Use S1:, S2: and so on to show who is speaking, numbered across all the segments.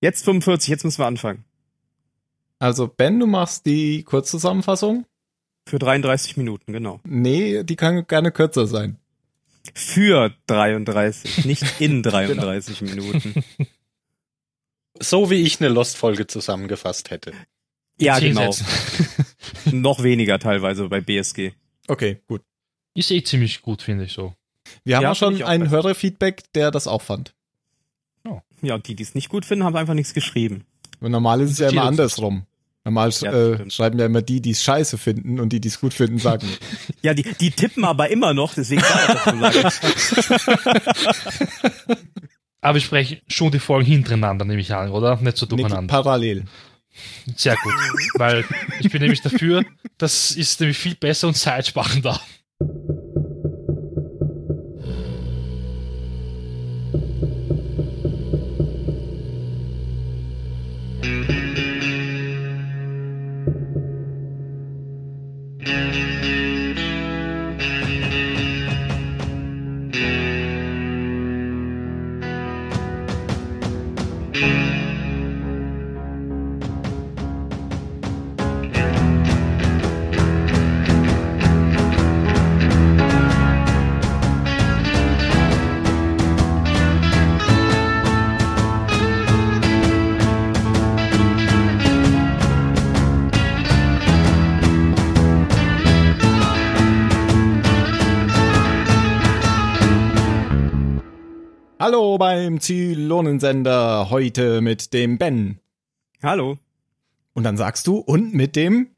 S1: Jetzt 45, jetzt müssen wir anfangen.
S2: Also Ben, du machst die Kurzzusammenfassung?
S1: Für 33 Minuten, genau.
S2: Nee, die kann gerne kürzer sein.
S1: Für 33, nicht in 33 Minuten.
S3: So wie ich eine Lost-Folge zusammengefasst hätte.
S1: Ja, genau. Noch weniger teilweise bei BSG.
S2: Okay, gut.
S4: Ist eh ziemlich gut, finde ich so.
S2: Wir haben
S1: Ja,
S2: auch schon ein. Hörerfeedback, der das auch fand.
S1: Ja, und die, die es nicht gut finden, haben einfach nichts geschrieben.
S2: Und normal ist es ja immer andersrum. Normal
S1: Ja,
S2: äh, schreiben ja immer die, die es scheiße finden und die, die es gut finden, sagen.
S1: Ja, die, die tippen aber immer noch, deswegen kann ich das.
S4: Aber wir sprechen schon die Folgen hintereinander, nehme ich an, oder? Nicht so durcheinander.
S2: parallel.
S4: Sehr gut. Weil ich bin nämlich dafür, das ist nämlich viel besser und zeitsparender.
S2: Hallo beim Zylonensender, heute mit dem Ben.
S1: Hallo.
S2: Und dann sagst du, und mit dem,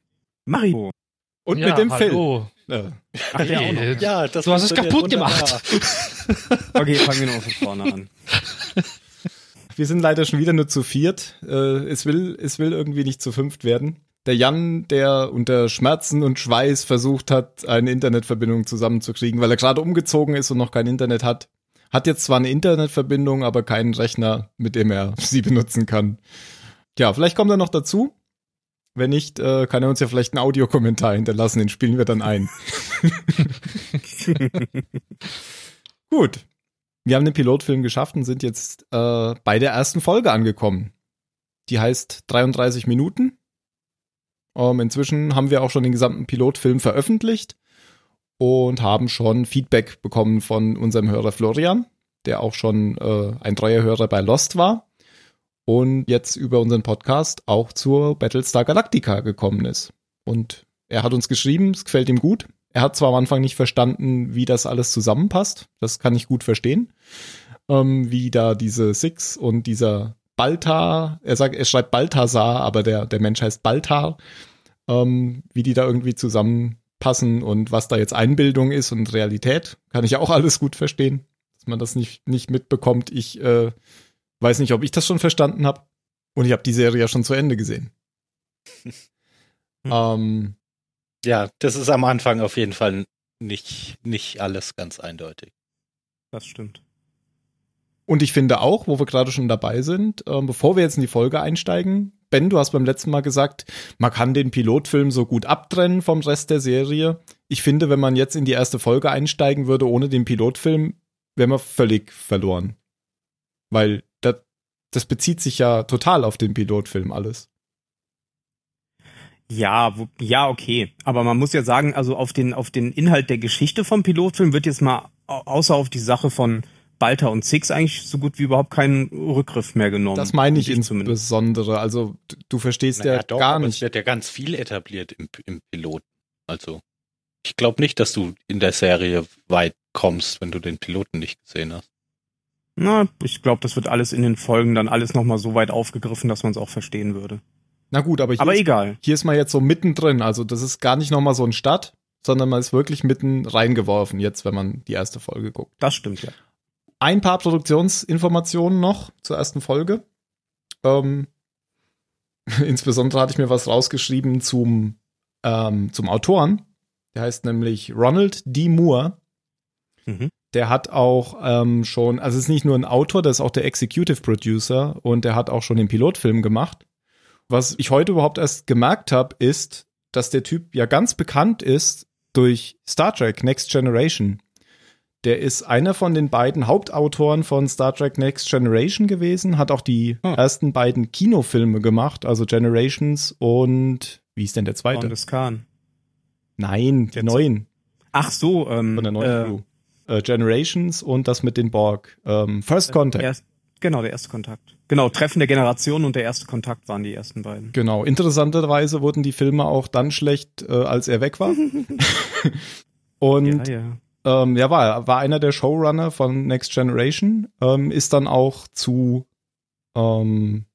S1: Mario.
S2: und
S4: ja,
S2: mit dem
S4: hallo.
S2: Phil. Äh,
S1: Ach, noch.
S4: Hey,
S3: Ja, das
S4: Du hast es kaputt
S3: wunderbar.
S1: Okay, fangen wir noch von vorne an.
S2: Wir sind leider schon wieder nur zu viert. Äh, es, will, es will irgendwie nicht zu fünft werden. Der Jan, der unter Schmerzen und Schweiß versucht hat, eine Internetverbindung zusammenzukriegen, weil er gerade umgezogen ist und noch kein Internet hat, hat jetzt zwar eine Internetverbindung, aber keinen Rechner, mit dem er sie benutzen kann. Ja, vielleicht kommt er noch dazu. Wenn nicht, äh, kann er uns ja vielleicht einen Audiokommentar hinterlassen, den spielen wir dann ein. Gut. Wir haben den Pilotfilm geschafft und sind jetzt äh, bei der ersten Folge angekommen. Die heißt 33 Minuten. Ähm, inzwischen haben wir auch schon den gesamten Pilotfilm veröffentlicht und haben schon Feedback bekommen von unserem Hörer Florian, der auch schon äh, ein treuer Hörer bei Lost war und jetzt über unseren Podcast auch zur Battlestar Galactica gekommen ist. Und er hat uns geschrieben, es gefällt ihm gut. Er hat zwar am Anfang nicht verstanden, wie das alles zusammenpasst. Das kann ich gut verstehen. Ähm, wie da diese Six und dieser Baltar, er sagt, er schreibt Balthasar, aber der, der Mensch heißt Baltar, ähm, wie die da irgendwie zusammenpassen und was da jetzt Einbildung ist und Realität, kann ich auch alles gut verstehen, dass man das nicht, nicht mitbekommt. Ich äh, weiß nicht, ob ich das schon verstanden habe. Und ich habe die Serie ja schon zu Ende gesehen. ähm,
S3: Ja, das ist am Anfang auf jeden Fall nicht, nicht alles ganz eindeutig.
S1: Das stimmt.
S2: Und ich finde auch, wo wir gerade schon dabei sind, ähm, bevor wir jetzt in die Folge einsteigen, Ben, du hast beim letzten Mal gesagt, man kann den Pilotfilm so gut abtrennen vom Rest der Serie. Ich finde, wenn man jetzt in die erste Folge einsteigen würde ohne den Pilotfilm, wäre man völlig verloren. Weil das, das bezieht sich ja total auf den Pilotfilm alles.
S1: Ja, wo, ja, okay. Aber man muss ja sagen, also auf den, auf den Inhalt der Geschichte vom Pilotfilm wird jetzt mal, au- außer auf die Sache von Balta und Six eigentlich so gut wie überhaupt kein Rückgriff mehr genommen.
S2: Das meine ich
S1: zumindest.
S2: insbesondere. Also d- du verstehst
S3: Naja,
S2: ja
S3: doch,
S2: gar nicht.
S3: es wird ja ganz viel etabliert im, im Piloten. Also, ich glaube nicht, dass du in der Serie weit kommst, wenn du den Piloten nicht gesehen hast.
S1: Na, ich glaube, das wird alles in den Folgen dann alles nochmal so weit aufgegriffen, dass man es auch verstehen würde.
S2: Na gut, aber hier,
S1: Aber
S2: ist,
S1: egal.
S2: hier ist man jetzt so mittendrin. Also das ist gar nicht nochmal so ein Start, sondern man ist wirklich mitten reingeworfen, jetzt, wenn man die erste Folge guckt.
S1: Das stimmt ja.
S2: Ein paar Produktionsinformationen noch zur ersten Folge. Ähm, insbesondere hatte ich mir was rausgeschrieben zum, ähm, zum Autoren. Der heißt nämlich Ronald D. Moore.
S1: Mhm.
S2: Der hat auch ähm, schon, also es ist nicht nur ein Autor, der ist auch der Executive Producer und der hat auch schon den Pilotfilm gemacht. Was ich heute überhaupt erst gemerkt habe, ist, dass der Typ ja ganz bekannt ist durch Star Trek Next Generation. Der ist einer von den beiden Hauptautoren von Star Trek Next Generation gewesen, hat auch die
S3: Hm.
S2: ersten beiden Kinofilme gemacht, also Generations und wie ist denn der zweite?
S1: Von des Khan.
S2: Nein, die
S1: Jetzt-
S2: neuen
S1: Ach so, ähm,
S2: von der neuen
S1: äh,
S2: Crew. Äh, Generations und das mit den Borg. Ähm, First Contact.
S1: erst, genau, der erste Kontakt. Genau, Treffen der Generation und der erste Kontakt waren die ersten beiden.
S2: Genau. Interessanterweise wurden die Filme auch dann schlecht, äh, als er weg war. und
S1: ja, ja.
S2: Ähm, ja, war, war einer der Showrunner von Next Generation, ähm, ist dann auch zu ähm,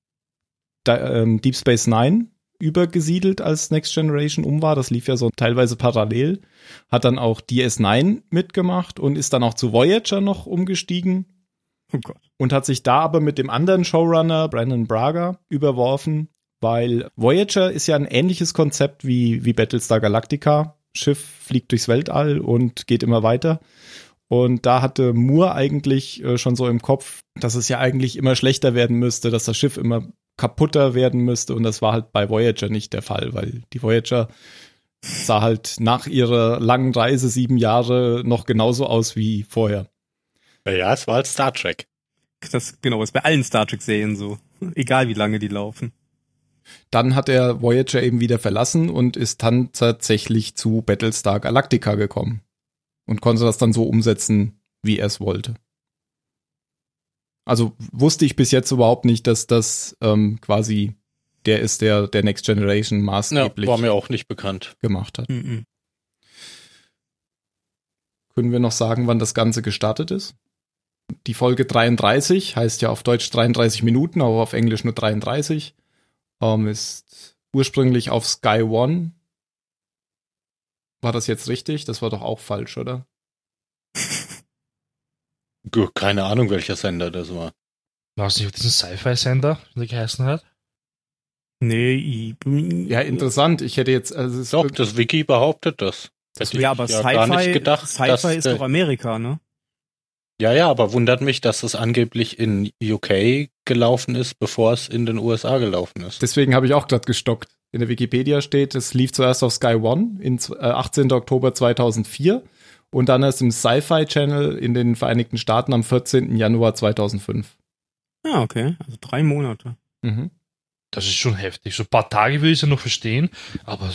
S2: da, ähm, Deep Space Nine übergesiedelt, als Next Generation um war. Das lief ja so teilweise parallel. Hat dann auch DS9 mitgemacht und ist dann auch zu Voyager noch umgestiegen
S1: Oh Gott.
S2: und hat sich da aber mit dem anderen Showrunner, Brandon Braga, überworfen, weil Voyager ist ja ein ähnliches Konzept wie, wie Battlestar Galactica. Schiff fliegt durchs Weltall und geht immer weiter. Und da hatte Moore eigentlich äh, schon so im Kopf, dass es ja eigentlich immer schlechter werden müsste, dass das Schiff immer kaputter werden müsste. Und das war halt bei Voyager nicht der Fall, weil die Voyager sah halt nach ihrer langen Reise sieben Jahre noch genauso aus wie vorher.
S3: Ja, es war halt Star Trek.
S1: Das genau ist bei allen Star Trek Serien so, egal wie lange die laufen.
S2: Dann hat er Voyager eben wieder verlassen und ist dann tatsächlich zu Battlestar Galactica gekommen und konnte das dann so umsetzen, wie er es wollte. Also wusste ich bis jetzt überhaupt nicht, dass das ähm, quasi der ist, der der Next Generation
S3: Ja,
S2: maßgeblich
S3: war mir auch nicht bekannt.
S2: gemacht hat.
S1: Mhm.
S2: Können wir noch sagen, wann das Ganze gestartet ist? Die Folge 33 heißt ja auf Deutsch 33 Minuten, aber auf Englisch nur 33. Ähm, ist ursprünglich auf Sky One. War das jetzt richtig? Das war doch auch falsch, oder?
S3: Keine Ahnung, welcher Sender das war.
S4: War es nicht auf diesen Sci-Fi-Sender, wie der geheißen hat?
S1: Nee, i,
S2: Ja, interessant. Ich hätte jetzt, also es ist
S3: Doch, das Wiki behauptet das. Hätte
S1: Ja,
S3: ich
S1: aber
S3: gar nicht
S1: Sci-Fi
S3: gedacht, dass
S1: Sci-Fi ist doch Amerika, ne?
S3: Ja, ja, aber wundert mich, dass es angeblich in UK gelaufen ist, bevor es in den USA gelaufen ist.
S2: deswegen habe ich auch gerade gestockt. In der Wikipedia steht, es lief zuerst auf Sky One in z- äh, 18. Oktober 2004 und dann erst im Sci-Fi Channel in den Vereinigten Staaten am 14. Januar 2005.
S1: Ja, okay. Also drei Monate.
S2: Mhm.
S4: Das ist schon heftig. So ein paar Tage würde ich es ja noch verstehen, aber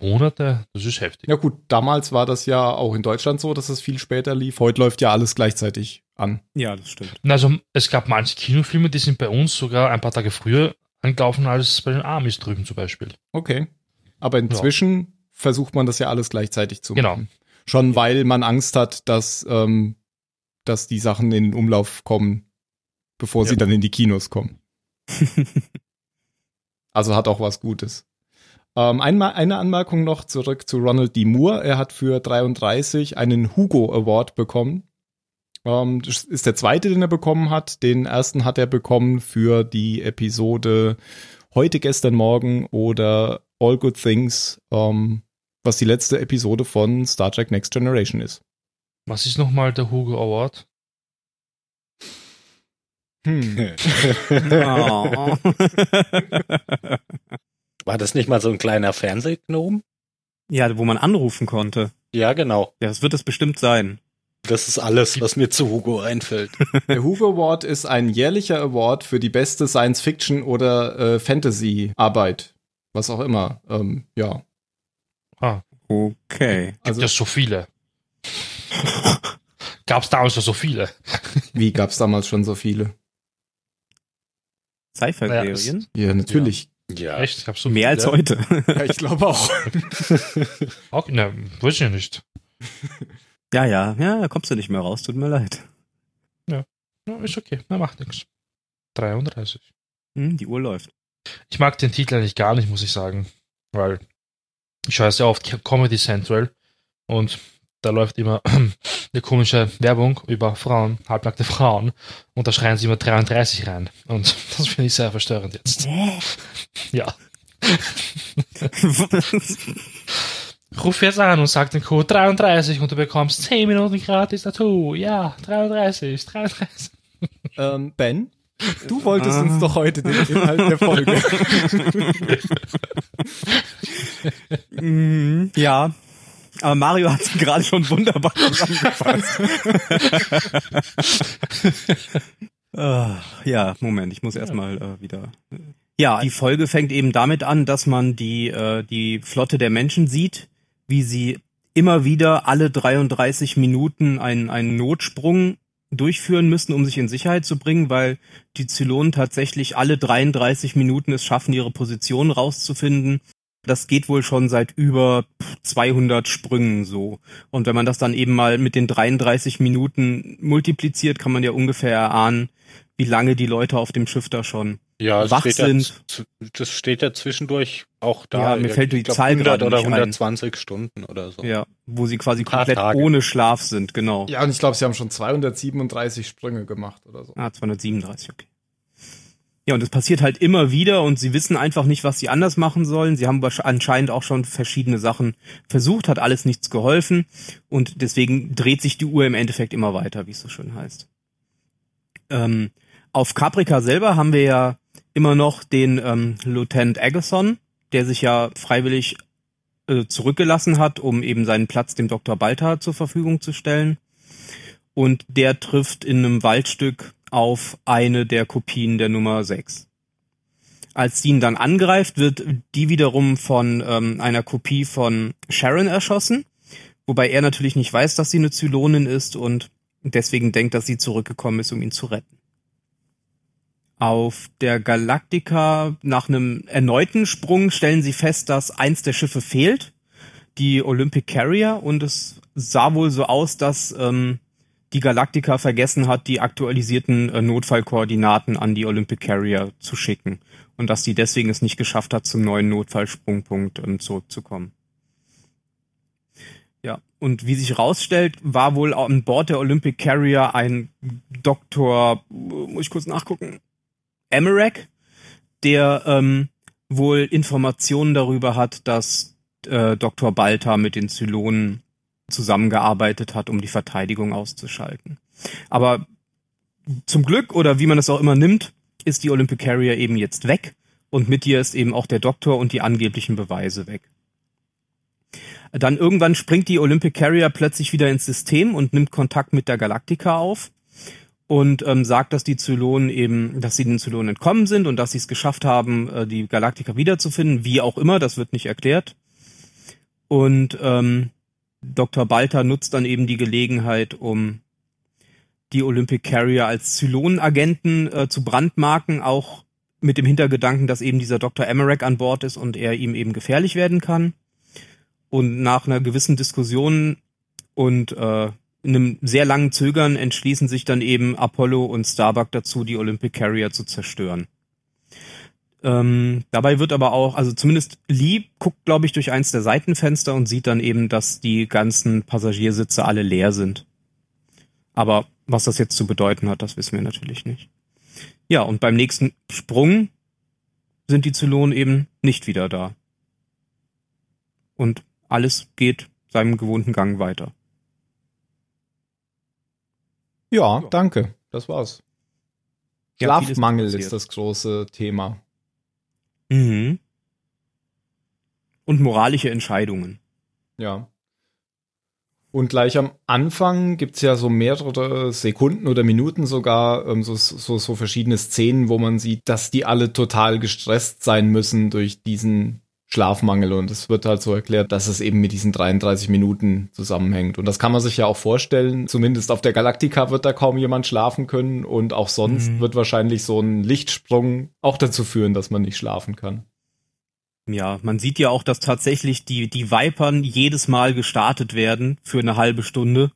S4: Monate, das ist heftig.
S2: Ja gut, damals war das ja auch in Deutschland so, dass es viel später lief. Heute läuft ja alles gleichzeitig an.
S1: Ja, das stimmt.
S4: Also es gab manche Kinofilme, die sind bei uns sogar ein paar Tage früher angelaufen als bei den Amis drüben zum Beispiel.
S2: Okay. Aber inzwischen versucht man das ja alles gleichzeitig zu
S4: Genau.
S2: machen. Schon weil man Angst hat, dass, ähm, dass die Sachen in den Umlauf kommen, bevor sie
S4: Ja.
S2: dann in die Kinos kommen. Also hat auch was Gutes. Ähm, einmal eine Anmerkung noch zurück zu Ronald D. Moore. Er hat für 33 einen Hugo Award bekommen. Ähm, das ist der zweite, den er bekommen hat. Den ersten hat er bekommen für die Episode Heute, gestern, morgen oder All Good Things, ähm, was die letzte Episode von Star Trek Next Generation ist.
S4: Was ist nochmal der Hugo Award?
S2: Hm.
S1: Oh.
S3: War das nicht mal so ein kleiner Fernsehgnom?
S1: ja, wo man anrufen konnte.
S3: Ja, genau.
S1: Ja, das wird es bestimmt sein.
S3: Das ist alles, was mir zu Hugo einfällt.
S2: Der Hugo Award ist ein jährlicher Award für die beste Science-Fiction oder äh, Fantasy-Arbeit. Was auch immer. Ähm, ja.
S4: Ah,
S1: Okay.
S4: gibt
S2: Also-
S4: ja so viele. Gab es damals ja so viele.
S2: Wie gab's damals schon so viele?
S1: Sci-Fi-Serien?
S2: Ja, natürlich.
S3: Ja.
S4: Echt? Ich hab so
S1: Mehr als
S4: viele.
S1: heute.
S2: Ja, ich glaube auch.
S4: Okay, na, weiß ich ja nicht.
S1: ja, ja, ja, da kommst du nicht mehr raus, tut mir leid.
S4: Ja, ist okay, na, macht nichts. 33.
S1: Hm, die Uhr läuft.
S4: Ich mag den Titel eigentlich gar nicht, muss ich sagen. Weil ich schaue sehr oft Comedy Central und da läuft immer eine komische Werbung über Frauen, halbnackte Frauen und da schreien sie immer 33 rein. Und das finde ich sehr verstörend jetzt. Ja. Ruf jetzt an und sag den Code 33 und du bekommst 10 Minuten gratis dazu. Ja, 33, 33.
S2: Ähm, ben, du wolltest
S1: Ah.
S2: uns doch heute den Inhalt der Folge.
S1: Mhm, ja, Aber Mario hat sie gerade schon wunderbar zusammengefasst. Ah, ja, Moment, ich muss erstmal äh, wieder. Ja, die Folge fängt eben damit an, dass man die, äh, die Flotte der Menschen sieht, wie sie immer wieder alle 33 Minuten einen, einen Notsprung durchführen müssen, um sich in Sicherheit zu bringen, weil die Zylonen tatsächlich alle 33 Minuten es schaffen, ihre Position rauszufinden. Das geht wohl schon seit über 200 Sprüngen so. Und wenn man das dann eben mal mit den 33 Minuten multipliziert, kann man ja ungefähr erahnen, wie lange die Leute auf dem Schiff da schon
S3: Ja, es
S1: wach
S3: steht
S1: sind.
S3: Ja, z- das steht ja zwischendurch auch da.
S1: Ja, mir fällt die
S3: glaub,
S1: Zahl
S3: 100
S1: gerade
S3: oder
S1: nicht ein.
S3: 120 Stunden oder so.
S1: Ja, wo sie quasi komplett
S3: Tage.
S1: ohne Schlaf sind, genau.
S2: Ja, und ich glaube, sie haben schon 237 Sprünge gemacht oder so.
S1: Ah, 237, okay. Ja, und es passiert halt immer wieder und sie wissen einfach nicht, was sie anders machen sollen. Sie haben anscheinend auch schon verschiedene Sachen versucht, hat alles nichts geholfen und deswegen dreht sich die Uhr im Endeffekt immer weiter, wie es so schön heißt. Ähm, auf Caprica selber haben wir ja immer noch den ähm, Lieutenant Agathon, der sich ja freiwillig äh, zurückgelassen hat, um eben seinen Platz dem Dr. Balta zur Verfügung zu stellen. Und der trifft in einem Waldstück auf eine der Kopien der Nummer 6. Als sie ihn dann angreift, wird die wiederum von ähm, einer Kopie von Sharon erschossen, wobei er natürlich nicht weiß, dass sie eine Zylonin ist und deswegen denkt, dass sie zurückgekommen ist, um ihn zu retten. Auf der Galactica nach einem erneuten Sprung stellen sie fest, dass eins der Schiffe fehlt, die Olympic Carrier, und es sah wohl so aus, dass ähm, die Galactica vergessen hat, die aktualisierten äh, Notfallkoordinaten an die Olympic Carrier zu schicken und dass sie deswegen es nicht geschafft hat, zum neuen Notfallsprungpunkt ähm, zurückzukommen. Ja, und wie sich rausstellt, war wohl an Bord der Olympic Carrier ein Doktor, muss ich kurz nachgucken, Emmerich, der ähm, wohl Informationen darüber hat, dass äh, Dr. Balta mit den Zylonen zusammengearbeitet hat, um die Verteidigung auszuschalten. Aber zum Glück oder wie man es auch immer nimmt, ist die Olympic Carrier eben jetzt weg und mit ihr ist eben auch der Doktor und die angeblichen Beweise weg. Dann irgendwann springt die Olympic Carrier plötzlich wieder ins System und nimmt Kontakt mit der Galactica auf und ähm, sagt, dass die Zylonen eben, dass sie den Zylonen entkommen sind und dass sie es geschafft haben, äh, die Galactica wiederzufinden, wie auch immer, das wird nicht erklärt. Und ähm, Dr. Balta nutzt dann eben die Gelegenheit, um die Olympic Carrier als Zylonenagenten äh, zu brandmarken, auch mit dem Hintergedanken, dass eben dieser Dr. Emmerich an Bord ist und er ihm eben gefährlich werden kann. Und nach einer gewissen Diskussion und äh, einem sehr langen Zögern entschließen sich dann eben Apollo und Starbuck dazu, die Olympic Carrier zu zerstören. Ähm, dabei wird aber auch, also zumindest Lee guckt, glaube ich, durch eins der Seitenfenster und sieht dann eben, dass die ganzen Passagiersitze alle leer sind. Aber was das jetzt zu bedeuten hat, das wissen wir natürlich nicht. Ja, und beim nächsten Sprung sind die Zylonen eben nicht wieder da. Und alles geht seinem gewohnten Gang weiter.
S2: Ja, danke. Das war's. Schlafmangel ist das große Thema.
S1: Mhm. Und moralische Entscheidungen.
S2: Ja. Und gleich am Anfang gibt's ja so mehrere Sekunden oder Minuten sogar ähm, so, so, so verschiedene Szenen, wo man sieht, dass die alle total gestresst sein müssen durch diesen Schlafmangel. Und es wird halt so erklärt, dass es eben mit diesen 33 Minuten zusammenhängt. Und das kann man sich ja auch vorstellen. Zumindest auf der Galactica wird da kaum jemand schlafen können. Und auch sonst
S1: Mhm.
S2: wird wahrscheinlich so ein Lichtsprung auch dazu führen, dass man nicht schlafen kann.
S1: Ja, man sieht ja auch, dass tatsächlich die, die Vipern jedes Mal gestartet werden für eine halbe Stunde,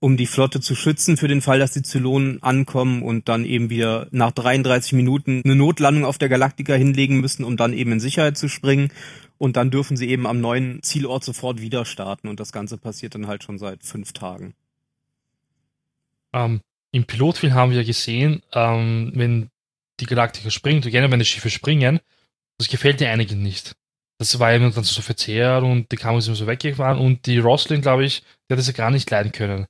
S1: um die Flotte zu schützen für den Fall, dass die Zylonen ankommen und dann eben wieder nach 33 Minuten eine Notlandung auf der Galaktika hinlegen müssen, um dann eben in Sicherheit zu springen. Und dann dürfen sie eben am neuen Zielort sofort wieder starten. Und das Ganze passiert dann halt schon seit fünf Tagen.
S4: Ähm, Im Pilotfilm haben wir ja gesehen, ähm, wenn die Galaktika springt, und gerne wenn die Schiffe springen, das gefällt dir einigen nicht. Das war eben dann so verzerrt und die Kamera ist immer so weggefahren und die Roslin, glaube ich, die hat das ja gar nicht leiden können.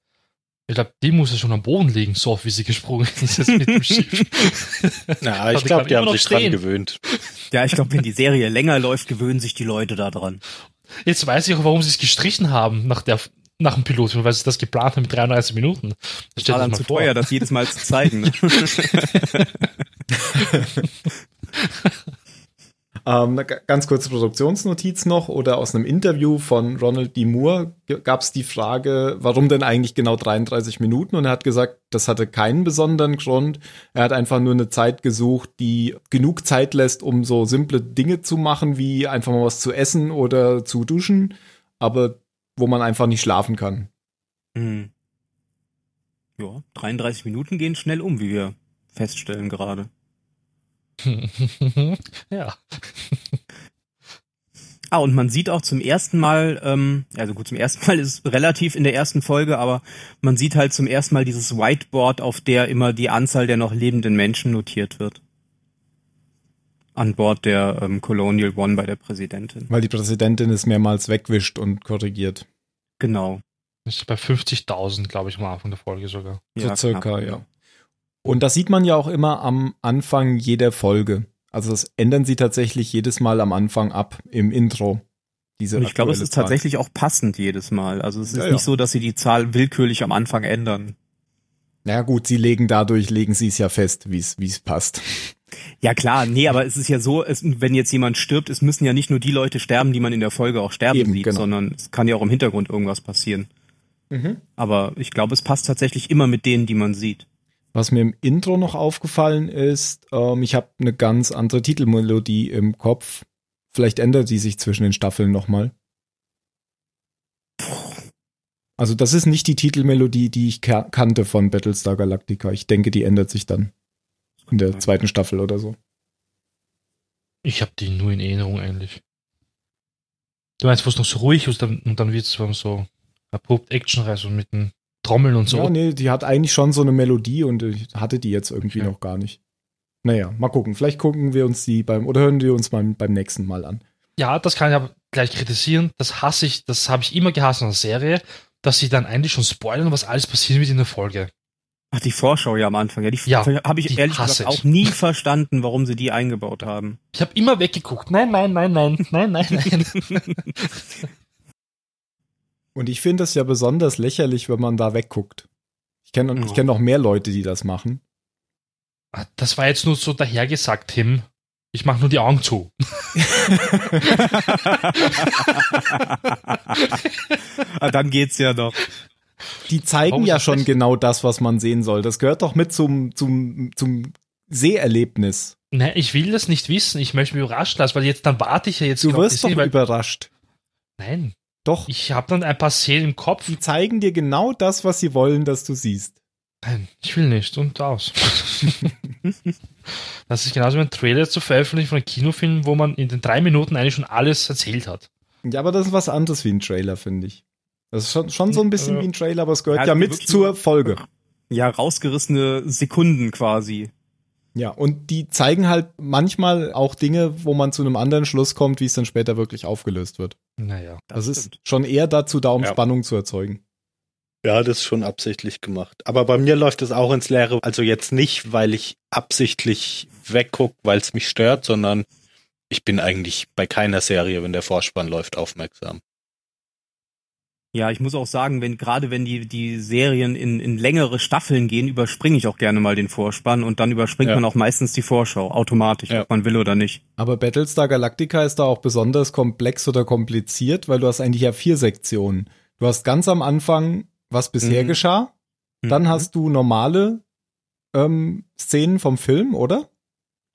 S4: Ich glaube, die muss ja schon am Boden liegen, so oft wie sie gesprungen ist jetzt mit dem Schiff.
S3: Na, ich glaube, die haben sich dran
S4: stehen.
S3: gewöhnt.
S1: Ja, ich glaube, wenn die Serie länger läuft, gewöhnen sich die Leute daran.
S4: Jetzt weiß ich auch, warum sie es gestrichen haben nach der nach dem Pilotfilm, weil sie das geplant haben mit 33 Minuten.
S1: Das war dann zu vor. teuer, das jedes Mal zu zeigen.
S2: Ähm, ganz kurze Produktionsnotiz noch oder aus einem Interview von Ronald D. Moore gab es die Frage, warum denn eigentlich genau 33 Minuten? Und er hat gesagt, das hatte keinen besonderen Grund. Er hat einfach nur eine Zeit gesucht, die genug Zeit lässt, um so simple Dinge zu machen, wie einfach mal was zu essen oder zu duschen. Aber wo man einfach nicht schlafen kann.
S1: Mhm. Ja, 33 Minuten gehen schnell um, wie wir feststellen gerade.
S4: ja.
S1: Ah, und man sieht auch zum ersten Mal, ähm, also gut, zum ersten Mal ist relativ in der ersten Folge, aber man sieht halt zum ersten Mal dieses Whiteboard, auf der immer die Anzahl der noch lebenden Menschen notiert wird. An Bord der ähm, Colonial One bei der Präsidentin.
S2: Weil die Präsidentin es mehrmals wegwischt und korrigiert.
S1: Genau.
S4: Das ist bei 50.000, glaube ich, am Anfang der Folge sogar.
S2: So ja, circa, knapp, ja. Und das sieht man ja auch immer am Anfang jeder Folge. Also das ändern sie tatsächlich jedes Mal am Anfang ab im Intro.
S1: Diese Und ich glaube, es ist Zahl. tatsächlich auch passend jedes Mal. Also es ist ja, nicht ja. so, dass sie die Zahl willkürlich am Anfang ändern.
S2: Na naja, gut, sie legen dadurch, legen sie es ja fest, wie es wie es passt.
S1: Ja klar, nee, aber es ist ja so, es, wenn jetzt jemand stirbt, es müssen ja nicht nur die Leute sterben, die man in der Folge auch sterben Eben, sieht, genau. sondern es kann ja auch im Hintergrund irgendwas passieren. Mhm. Aber ich glaube, es passt tatsächlich immer mit denen, die man sieht.
S2: Was mir im Intro noch aufgefallen ist, ähm, ich habe eine ganz andere Titelmelodie im Kopf. Vielleicht ändert die sich zwischen den Staffeln nochmal. Also das ist nicht die Titelmelodie, die ich kannte von Battlestar Galactica. Ich denke, die ändert sich dann in der zweiten Staffel oder so.
S4: Ich habe die nur in Erinnerung eigentlich. Du meinst, wo es noch so ruhig ist und dann wird es so abrupt actionreich und mit den Trommeln und so.
S2: Ja, nee, die hat eigentlich schon so eine Melodie und ich hatte die jetzt irgendwie okay. noch gar nicht. Naja, mal gucken. Vielleicht gucken wir uns die beim, oder hören wir uns beim, beim nächsten Mal an.
S4: Ja, das kann ich aber gleich kritisieren. Das hasse ich, das habe ich immer gehasst in der Serie, dass sie dann eigentlich schon spoilern, was alles passieren wird in der Folge.
S1: Ach, die Vorschau ja am Anfang. Ja, die ja, habe ich ehrlich gesagt auch nie verstanden, warum sie die eingebaut haben.
S4: Ich habe immer weggeguckt. Nein, nein, nein, nein, nein, nein, nein.
S2: Und ich finde es ja besonders lächerlich, wenn man da wegguckt. Ich kenne ich kenn noch mehr Leute, die das machen.
S4: Ah, das war jetzt nur so dahergesagt, Tim. Ich mache nur die Augen zu.
S1: ah, dann geht's ja noch.
S2: Die zeigen ja schon genau das, was man sehen soll. Das gehört doch mit zum, zum, zum Seherlebnis.
S4: Nein, ich will das nicht wissen. Ich möchte mich überraschen lassen, weil jetzt dann warte ich ja jetzt.
S2: Du wirst doch Szene, überrascht.
S4: Nein. Doch. Ich habe dann ein paar Szenen im Kopf.
S2: Die zeigen dir genau das, was sie wollen, dass du siehst.
S4: Nein, ich will nicht und aus. das ist genauso wie ein Trailer zu veröffentlichen von einem Kinofilm, wo man in den drei Minuten eigentlich schon alles erzählt hat.
S2: Ja, aber das ist was anderes wie ein Trailer, finde ich. Das ist schon, schon so ein bisschen äh, wie ein Trailer, aber es gehört ja, ja mit zur Folge.
S1: Ja, rausgerissene Sekunden quasi.
S2: Ja, und die zeigen halt manchmal auch Dinge, wo man zu einem anderen Schluss kommt, wie es dann später wirklich aufgelöst wird.
S4: Naja.
S2: Das, das ist schon eher dazu da, um ja. Spannung zu erzeugen.
S3: Ja, das ist schon absichtlich gemacht. Aber bei mir läuft es auch ins Leere. Also jetzt nicht, weil ich absichtlich weggucke, weil es mich stört, sondern ich bin eigentlich bei keiner Serie, wenn der Vorspann läuft, aufmerksam.
S1: Ja, ich muss auch sagen, wenn gerade wenn die die Serien in, in längere Staffeln gehen, überspringe ich auch gerne mal den Vorspann und dann überspringt ja. man auch meistens die Vorschau automatisch, ja. ob man will oder nicht.
S2: Aber Battlestar Galactica ist da auch besonders komplex oder kompliziert, weil du hast eigentlich ja vier Sektionen. Du hast ganz am Anfang, was bisher mhm. geschah, dann mhm. hast du normale ähm, Szenen vom Film, oder?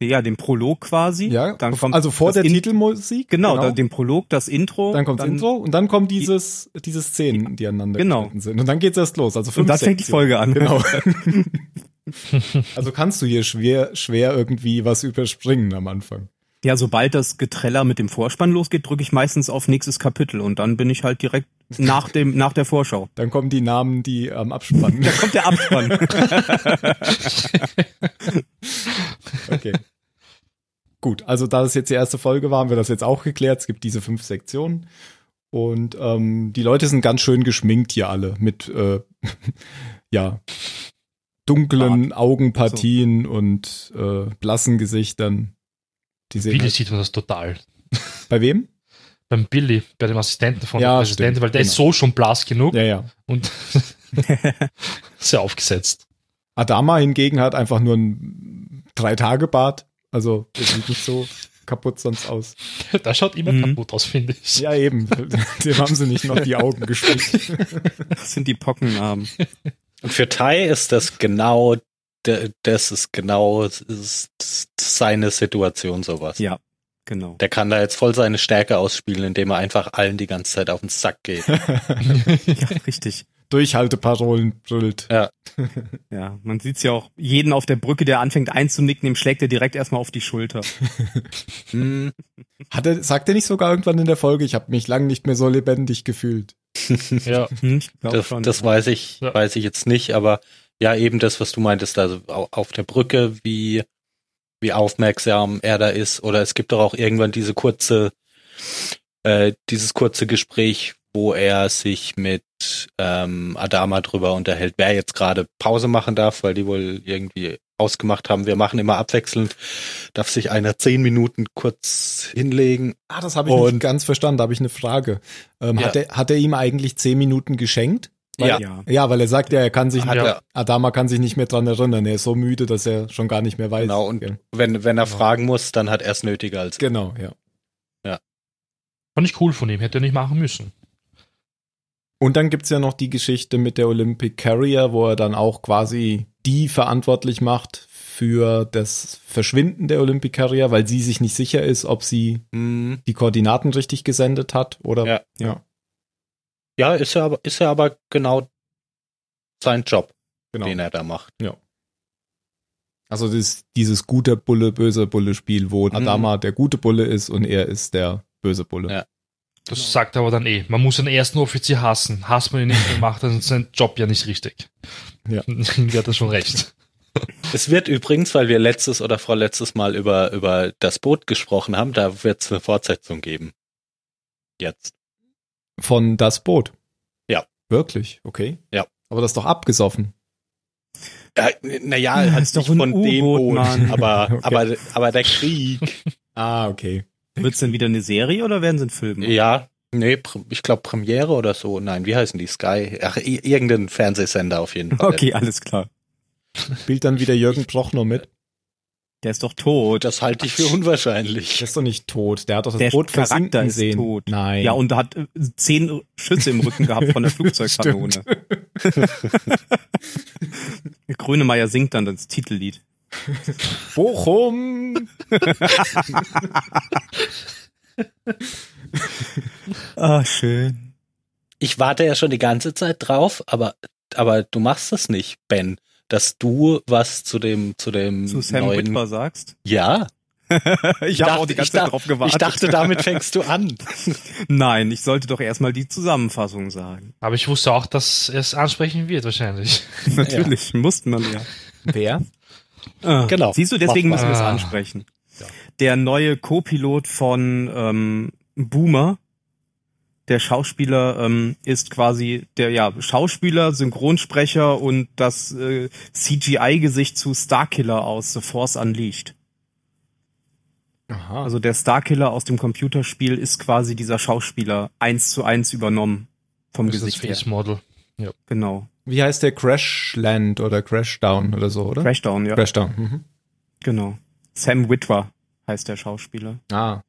S1: Ja, den Prolog quasi.
S2: Ja, dann kommt also vor der In Titelmusik.
S1: Genau, genau. den Prolog, das Intro.
S2: Dann kommt das Intro und dann kommen dieses, diese Szenen, die aneinander
S1: genau.
S2: sind. Und dann geht's erst los. Also
S1: fünf Und dann fängt die Folge an.
S2: Genau. also kannst du hier schwer, schwer irgendwie was überspringen am Anfang.
S1: Ja, sobald das Getreller mit dem Vorspann losgeht, drücke ich meistens auf nächstes Kapitel und dann bin ich halt direkt nach dem nach der Vorschau.
S2: Dann kommen die Namen, die am ähm, Abspann.
S1: da kommt der Abspann.
S2: okay. Gut, also da das jetzt die erste Folge war, haben wir das jetzt auch geklärt. Es gibt diese fünf Sektionen. Und ähm, die Leute sind ganz schön geschminkt hier alle mit äh, ja dunklen Bart. Augenpartien so. und äh, blassen Gesichtern.
S4: Die Wie halt sieht man das total.
S2: Bei wem?
S4: beim Billy, bei dem Assistenten von
S2: Ja,
S4: der Präsidentin,
S2: stimmt,
S4: weil der ist
S2: genau.
S4: so schon blass genug
S2: Ja, ja.
S4: und sehr aufgesetzt.
S2: Adama hingegen hat einfach nur ein Drei-Tage-Bart. Also, der sieht nicht so kaputt sonst aus.
S4: Der schaut immer
S1: Mhm.
S4: kaputt aus, finde ich.
S2: Ja, eben. Dem haben sie nicht noch die Augen geschminkt.
S1: Das sind die Pockennarben.
S3: Und für Tai ist das genau, das ist genau ist seine Situation sowas.
S1: Ja, genau.
S3: Der kann da jetzt voll seine Stärke ausspielen, indem er einfach allen die ganze Zeit auf den Sack geht.
S1: Ja, richtig.
S2: Durchhalteparolen brüllt.
S1: Ja, man sieht's ja auch, jeden auf der Brücke, der anfängt einzunicken, dem schlägt er direkt erstmal auf die Schulter.
S3: Hm,
S2: Hat er, sagt er nicht sogar irgendwann in der Folge, ich habe mich lang nicht mehr so lebendig gefühlt.
S4: Ja,
S1: Hm,
S3: das,
S1: schon.
S3: das weiß ich,
S4: Ja.
S3: weiß ich jetzt nicht, aber ja, eben das, was du meintest, also au- auf der Brücke, wie, wie aufmerksam er da ist. Oder es gibt doch auch irgendwann diese kurze, äh, dieses kurze Gespräch, wo er sich mit ähm, Adama drüber unterhält, wer jetzt gerade Pause machen darf, weil die wohl irgendwie ausgemacht haben, wir machen immer abwechselnd, darf sich einer zehn Minuten kurz hinlegen.
S2: Ah, das habe ich
S3: Und-
S2: nicht ganz verstanden, da habe ich eine Frage. Ähm,
S3: Ja.
S2: hat, er, hat er ihm eigentlich zehn Minuten geschenkt? Weil,
S3: Ja.
S1: ja.
S2: Ja, weil er sagt ja, er kann sich,
S3: Hat
S4: Ja.
S3: er,
S2: Adama kann sich nicht mehr dran erinnern. Er ist so müde, dass er schon gar nicht mehr weiß.
S3: genau, und wenn, wenn er
S4: Genau.
S3: fragen muss, dann hat er es nötiger als
S2: Genau, ja.
S4: fand ich cool von ihm, hätte er nicht machen müssen.
S2: Und dann gibt's ja noch die Geschichte mit der Olympic Carrier, wo er dann auch quasi die verantwortlich macht für das Verschwinden der Olympic Carrier, weil sie sich nicht sicher ist, ob sie
S3: Hm.
S2: die Koordinaten richtig gesendet hat oder
S3: Ja.
S2: ja
S3: Ja, ist ja aber, ist ja aber genau sein Job,
S2: genau.
S3: den er da macht.
S2: Also das, dieses gute Bulle, böse Bulle Spiel, wo
S3: Mhm.
S2: Adama der gute Bulle ist und er ist der böse Bulle.
S3: Ja.
S4: Das
S1: Genau.
S4: sagt er aber dann eh. Man muss einen ersten Offizier hassen. Hasst man ihn nicht, dann macht er seinen Job ja nicht richtig.
S2: Ja.
S4: Irgendwie hat er schon recht.
S3: Es wird übrigens, weil wir letztes oder vorletztes Mal über, über das Boot gesprochen haben, da wird es eine Fortsetzung geben. Jetzt.
S2: Von das Boot.
S3: Ja.
S2: Wirklich, okay.
S3: Ja.
S2: Aber das ist doch abgesoffen.
S3: Ja, naja,
S1: Ja,
S3: halt nicht von dem Boot,
S1: Mann.
S3: aber,
S2: Okay.
S3: aber, aber der Krieg.
S2: Ah, okay.
S1: Wird's denn wieder eine Serie oder werden es ein Film?
S3: ja, nee, ich glaube Premiere oder so. Nein, wie heißen die? Sky? Ach, irgendein Fernsehsender auf jeden Fall.
S1: Okay, alles klar.
S2: Spielt dann wieder Jürgen Prochnow mit.
S1: Der ist doch tot.
S3: Das halte ich für
S2: Der
S3: unwahrscheinlich.
S2: ist doch nicht tot. Der hat doch das
S1: Der
S2: Boot versinken
S1: ist
S2: sehen.
S1: tot.
S2: Nein.
S1: Ja, und hat äh, zehn Schüsse im Rücken gehabt von der Flugzeugkanone. Grönemeyer singt dann das Titellied.
S2: Bochum.
S1: Ah, schön.
S3: Ich warte ja schon die ganze Zeit drauf, aber, aber du machst das nicht, Ben. Dass du was zu dem, zu dem
S1: Zu Sam
S3: neuen,
S1: Witwer sagst.
S3: Ja,
S1: ich habe auch die ganze Zeit drauf gewartet.
S3: ich dachte, damit fängst du an.
S1: Nein, ich sollte doch erstmal die Zusammenfassung sagen.
S4: Aber ich wusste auch, dass er es ansprechen wird, wahrscheinlich.
S1: Natürlich, mussten man ja.
S2: Wer?
S1: Ah,
S3: Genau.
S1: Siehst du, deswegen müssen wir es ansprechen. Der neue Co-Pilot von ähm, Boomer, der Schauspieler, ähm, ist quasi der ja Schauspieler, Synchronsprecher und das äh, CGI-Gesicht zu Starkiller aus The Force Unleashed.
S2: Aha.
S1: Also der Starkiller aus dem Computerspiel ist quasi dieser Schauspieler eins zu eins übernommen vom
S4: Das ist das
S1: Gesicht her.
S4: Face Model.
S1: Genau.
S2: Wie heißt der Crashland oder Crashdown oder so, oder?
S1: Crashdown, ja.
S2: Crashdown. Mhm.
S1: Genau. Sam Witwer heißt der Schauspieler.
S2: Ah.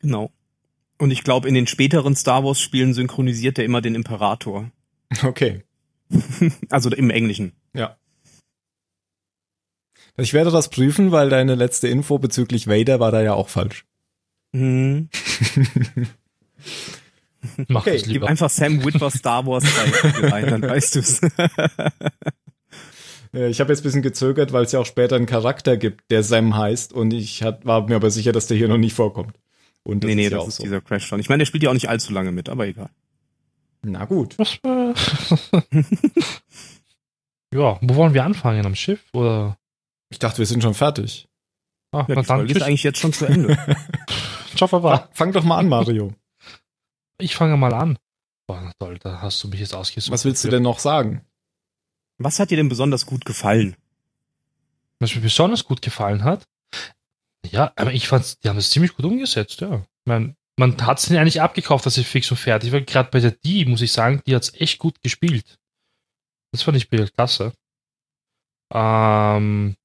S1: Genau. Und ich glaube, in den späteren Star Wars Spielen synchronisiert er immer den Imperator.
S2: Okay.
S1: Also im Englischen.
S2: Ja. Ich werde das prüfen, weil deine letzte Info bezüglich Vader war da ja auch falsch.
S1: Mhm.
S4: Mach
S2: Okay,
S1: Gib
S4: lieber.
S1: einfach Sam Witwer Star Wars bei ein, dann weißt du's.
S2: Ich habe jetzt ein bisschen gezögert, weil es ja auch später einen Charakter gibt, der Sam heißt und ich hat, war mir aber sicher, dass der hier noch nicht vorkommt. Und das
S1: nee, nee,
S2: ist ja
S1: das
S2: auch
S1: ist
S2: so.
S1: dieser Crashdown. Ich meine, der spielt ja auch nicht allzu lange mit, aber egal.
S2: Na gut.
S4: Was war- ja, wo wollen wir anfangen? Am Schiff? Oder?
S2: Ich dachte, wir sind schon fertig.
S4: Ah,
S1: Ja, die
S4: dann
S1: Folge ist eigentlich jetzt schon zu Ende.
S4: Ciao, Baba.
S2: Fang doch mal an, Mario.
S4: Ich fange mal an. Boah, toll, da hast du mich jetzt ausgesucht.
S2: Was willst du denn noch sagen?
S1: Was hat dir denn besonders gut gefallen?
S4: Was mir besonders gut gefallen hat, Ja, aber ich fand, die haben das ziemlich gut umgesetzt, ja. Ich mein, man hat es eigentlich abgekauft, dass sie fix und fertig war. Gerade bei der Die, muss ich sagen, die hat es echt gut gespielt. Das fand ich klasse. Ähm,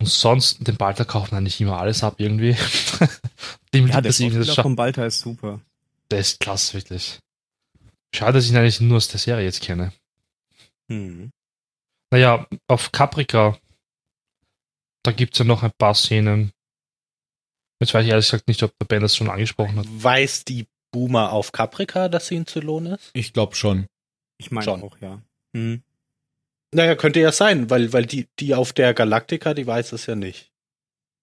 S4: und sonst, den Balter kaufen eigentlich immer alles ab irgendwie.
S1: Dem ja, der Schauspieler vom Balter ist super.
S4: Der ist klasse, wirklich. Schade, dass ich ihn eigentlich nur aus der Serie jetzt kenne. Hm. Naja, auf Caprica, da gibt es ja noch ein paar Szenen. Jetzt weiß ich ehrlich gesagt nicht, ob der Ben das schon angesprochen hat.
S3: Weiß die Boomer auf Caprica, dass sie in Zylon ist?
S2: Ich glaube schon.
S1: Ich meine auch, ja. Hm.
S3: Naja, könnte ja sein, weil, weil die, die auf der Galaktika, die weiß es ja nicht.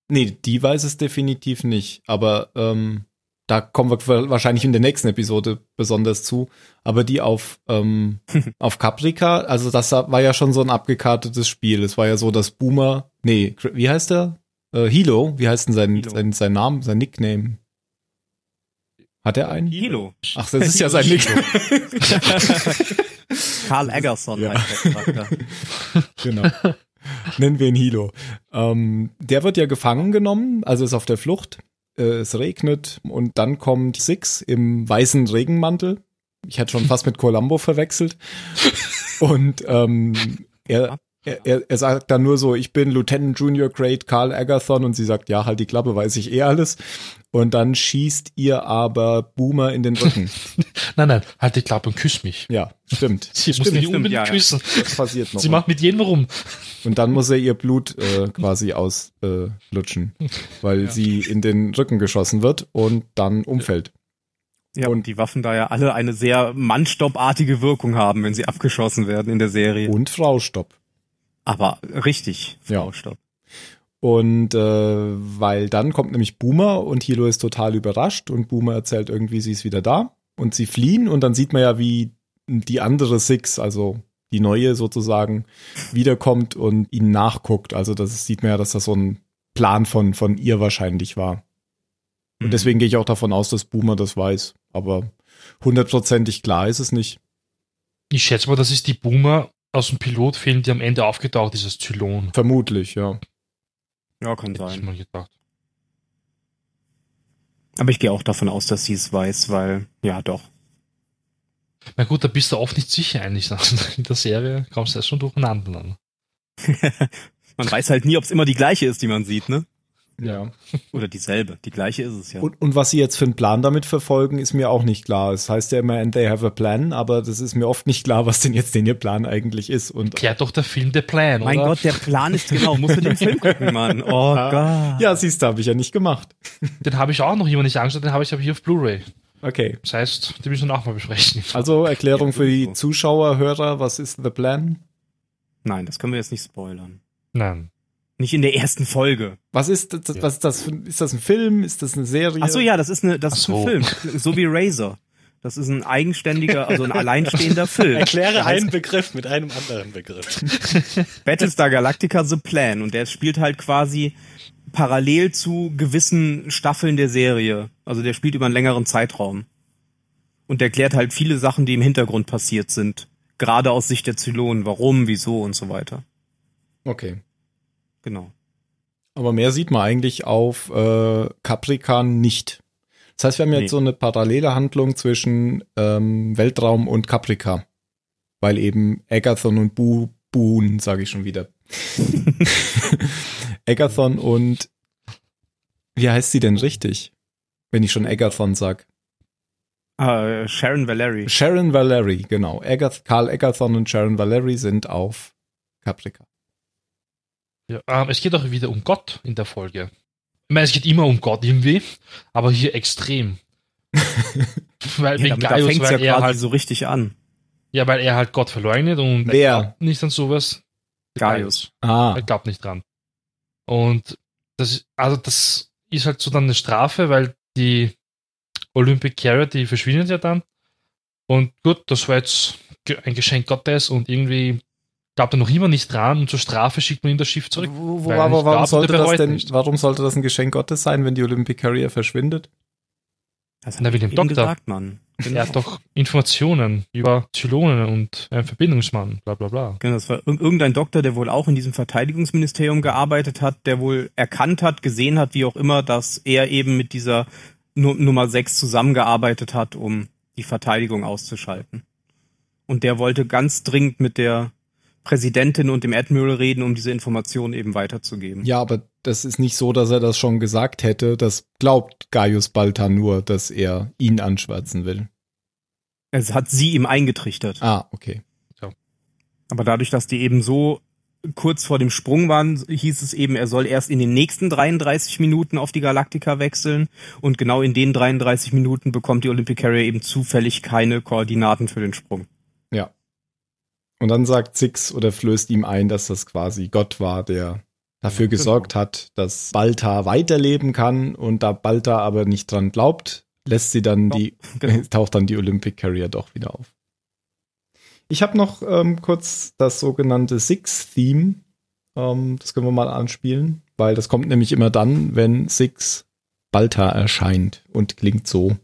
S2: Nee, die weiß es definitiv nicht. Aber ähm, da kommen wir wahrscheinlich in der nächsten Episode besonders zu. Aber die auf, ähm, auf Caprica, also das war ja schon so ein abgekartetes Spiel. Es war ja so, dass Boomer, nee, wie heißt der? Äh, Hilo, wie heißt denn sein, sein, sein Name, sein Nickname? Hat er einen?
S1: Hilo.
S2: Ach, das ist ja sein Nickname.
S1: Karl Eggerson ja. heißt der Charakter.
S2: genau. Nennen wir ihn Hilo. Ähm, der wird ja gefangen genommen, also ist auf der Flucht. Äh, es regnet und dann kommt Six im weißen Regenmantel. Ich hätte schon fast mit Columbo verwechselt. Und ähm, er, er, er sagt dann nur so, ich bin Lieutenant Junior Grade Carl Agathon und sie sagt, ja, halt die Klappe, weiß ich eh alles. Und dann schießt ihr aber Boomer in den Rücken.
S4: nein, nein, halt die Klappe und küss mich.
S2: Ja, stimmt.
S4: Sie
S2: stimmt, muss
S4: nicht unbedingt ja, küssen.
S2: Das passiert noch.
S4: Sie macht mit jedem rum.
S2: Und dann muss er ihr Blut äh, quasi auslutschen, äh, weil ja. sie in den Rücken geschossen wird und dann umfällt.
S1: Ja, und die Waffen da ja alle eine sehr Mannstoppartige Wirkung haben, wenn sie abgeschossen werden in der Serie.
S2: Und Fraustopp.
S1: Aber richtig, Fraustopp. Ja.
S2: Und äh, weil dann kommt nämlich Boomer und Hilo ist total überrascht und Boomer erzählt irgendwie, sie ist wieder da und sie fliehen und dann sieht man ja, wie die andere Six, also die neue sozusagen, wiederkommt und ihnen nachguckt. Also das sieht man ja, dass das so ein Plan von, von ihr wahrscheinlich war. Und mhm. deswegen gehe ich auch davon aus, dass Boomer das weiß. Aber hundertprozentig klar ist es nicht.
S4: Ich schätze mal, das ist die Boomer aus dem Pilotfilm, die am Ende aufgetaucht ist als Zylon.
S2: Vermutlich, ja.
S1: Ja, kann Hätte sein. Ich mal gedacht. Aber ich gehe auch davon aus, dass sie es weiß, weil, ja, doch.
S4: Na gut, da bist du oft nicht sicher eigentlich. In der Serie kommst du erst schon durcheinander
S1: man weiß halt nie, ob es immer die gleiche ist, die man sieht, ne?
S2: Ja.
S1: Oder dieselbe. Die gleiche ist es ja.
S2: Und, und was sie jetzt für einen Plan damit verfolgen, ist mir auch nicht klar. Es heißt ja immer, and they have a plan, aber das ist mir oft nicht klar, was denn jetzt denn ihr Plan eigentlich ist. Und
S4: Kehrt doch der Film der Plan,
S1: Mein
S4: oder?
S1: Gott, der Plan ist genau. Musst du den Film gucken, Mann. Oh Gott.
S2: Ja, siehst du, habe ich ja nicht gemacht.
S4: Den habe ich auch noch jemand nicht angeschaut, den habe ich aber hier auf Blu-ray.
S2: Okay.
S4: Das heißt, die müssen wir auch mal besprechen.
S2: Also Erklärung für die Zuschauer, Hörer, was ist The Plan?
S1: Nein, das können wir jetzt nicht spoilern.
S4: Nein.
S1: Nicht in der ersten Folge.
S2: Was ist das? Was ist das? Ist das ein Film? Ist das eine Serie?
S1: Ach so, ja, das ist eine, das so. ist ein Film. So wie Razor. Das ist ein eigenständiger, also ein alleinstehender Film.
S3: Erkläre einen Begriff mit einem anderen Begriff.
S1: Battlestar Galactica The Plan und der spielt halt quasi parallel zu gewissen Staffeln der Serie. Also der spielt über einen längeren Zeitraum. Und der klärt halt viele Sachen, die im Hintergrund passiert sind. Gerade aus Sicht der Zylonen. Warum, wieso und so weiter.
S2: Okay.
S1: Genau.
S2: Aber mehr sieht man eigentlich auf äh, Caprican nicht. Das heißt, wir haben jetzt nee. so eine parallele Handlung zwischen ähm, Weltraum und Caprica. Weil eben Agathon und Bu Boon, sage ich schon wieder. Agathon und wie heißt sie denn richtig? Wenn ich schon Agathon sag.
S1: Uh, Sharon Valerie.
S2: Sharon Valerie, genau. Agath Karl Agathon und Sharon Valerie sind auf Caprica.
S4: Ja, ähm, es geht auch wieder um Gott in der Folge. Ich meine, es geht immer um Gott irgendwie, aber hier extrem.
S1: weil ja, Gaius, fängt ja quasi halt, so richtig an.
S4: Ja, weil er halt Gott verleugnet und
S2: Wer?
S4: er glaubt nicht an sowas.
S1: Gaius.
S2: Ah.
S4: Er glaubt nicht dran. Und das ist, also das ist halt so dann eine Strafe, weil die Olympic Carrot, die verschwindet ja dann. Und gut, das war jetzt ein Geschenk Gottes und irgendwie glaubt er noch immer nicht dran und zur Strafe schickt man ihm das Schiff zurück.
S2: Wo, wo, aber warum, sollte das denn, warum sollte das ein Geschenk Gottes sein, wenn die Olympic Carrier verschwindet?
S1: Das
S4: Na,
S1: hab
S4: wie
S1: ich
S4: dem Doktor.
S1: gesagt, Mann. Genau.
S4: Er hat doch Informationen über Zylonen und einen Verbindungsmann, bla bla bla.
S1: Genau, das war ir- irgendein Doktor, der wohl auch in diesem Verteidigungsministerium gearbeitet hat, der wohl erkannt hat, gesehen hat, wie auch immer, dass er eben mit dieser Nu Nummer 6 zusammengearbeitet hat, um die Verteidigung auszuschalten. Und der wollte ganz dringend mit der Präsidentin und dem Admiral reden, um diese Informationen eben weiterzugeben.
S2: Ja, aber das ist nicht so, dass er das schon gesagt hätte. Das glaubt Gaius Balta nur, dass er ihn anschwärzen will.
S1: Es hat sie ihm eingetrichtert.
S2: Ah, okay.
S1: Aber dadurch, dass die eben so kurz vor dem Sprung waren, hieß es eben, er soll erst in den nächsten 33 Minuten auf die Galactica wechseln und genau in den 33 Minuten bekommt die Olympic Carrier eben zufällig keine Koordinaten für den Sprung.
S2: Ja. Und dann sagt Six oder flößt ihm ein, dass das quasi Gott war, der dafür
S1: Ja, genau.
S2: gesorgt hat, dass Balta weiterleben kann und da Balta aber nicht dran glaubt, lässt sie dann
S1: Doch,
S2: die,
S1: genau.
S2: taucht dann die Olympic Carrier doch wieder auf. Ich habe noch ähm, kurz das sogenannte Six-Theme. Ähm, das können wir mal anspielen, weil das kommt nämlich immer dann, wenn Six Balta erscheint und klingt so.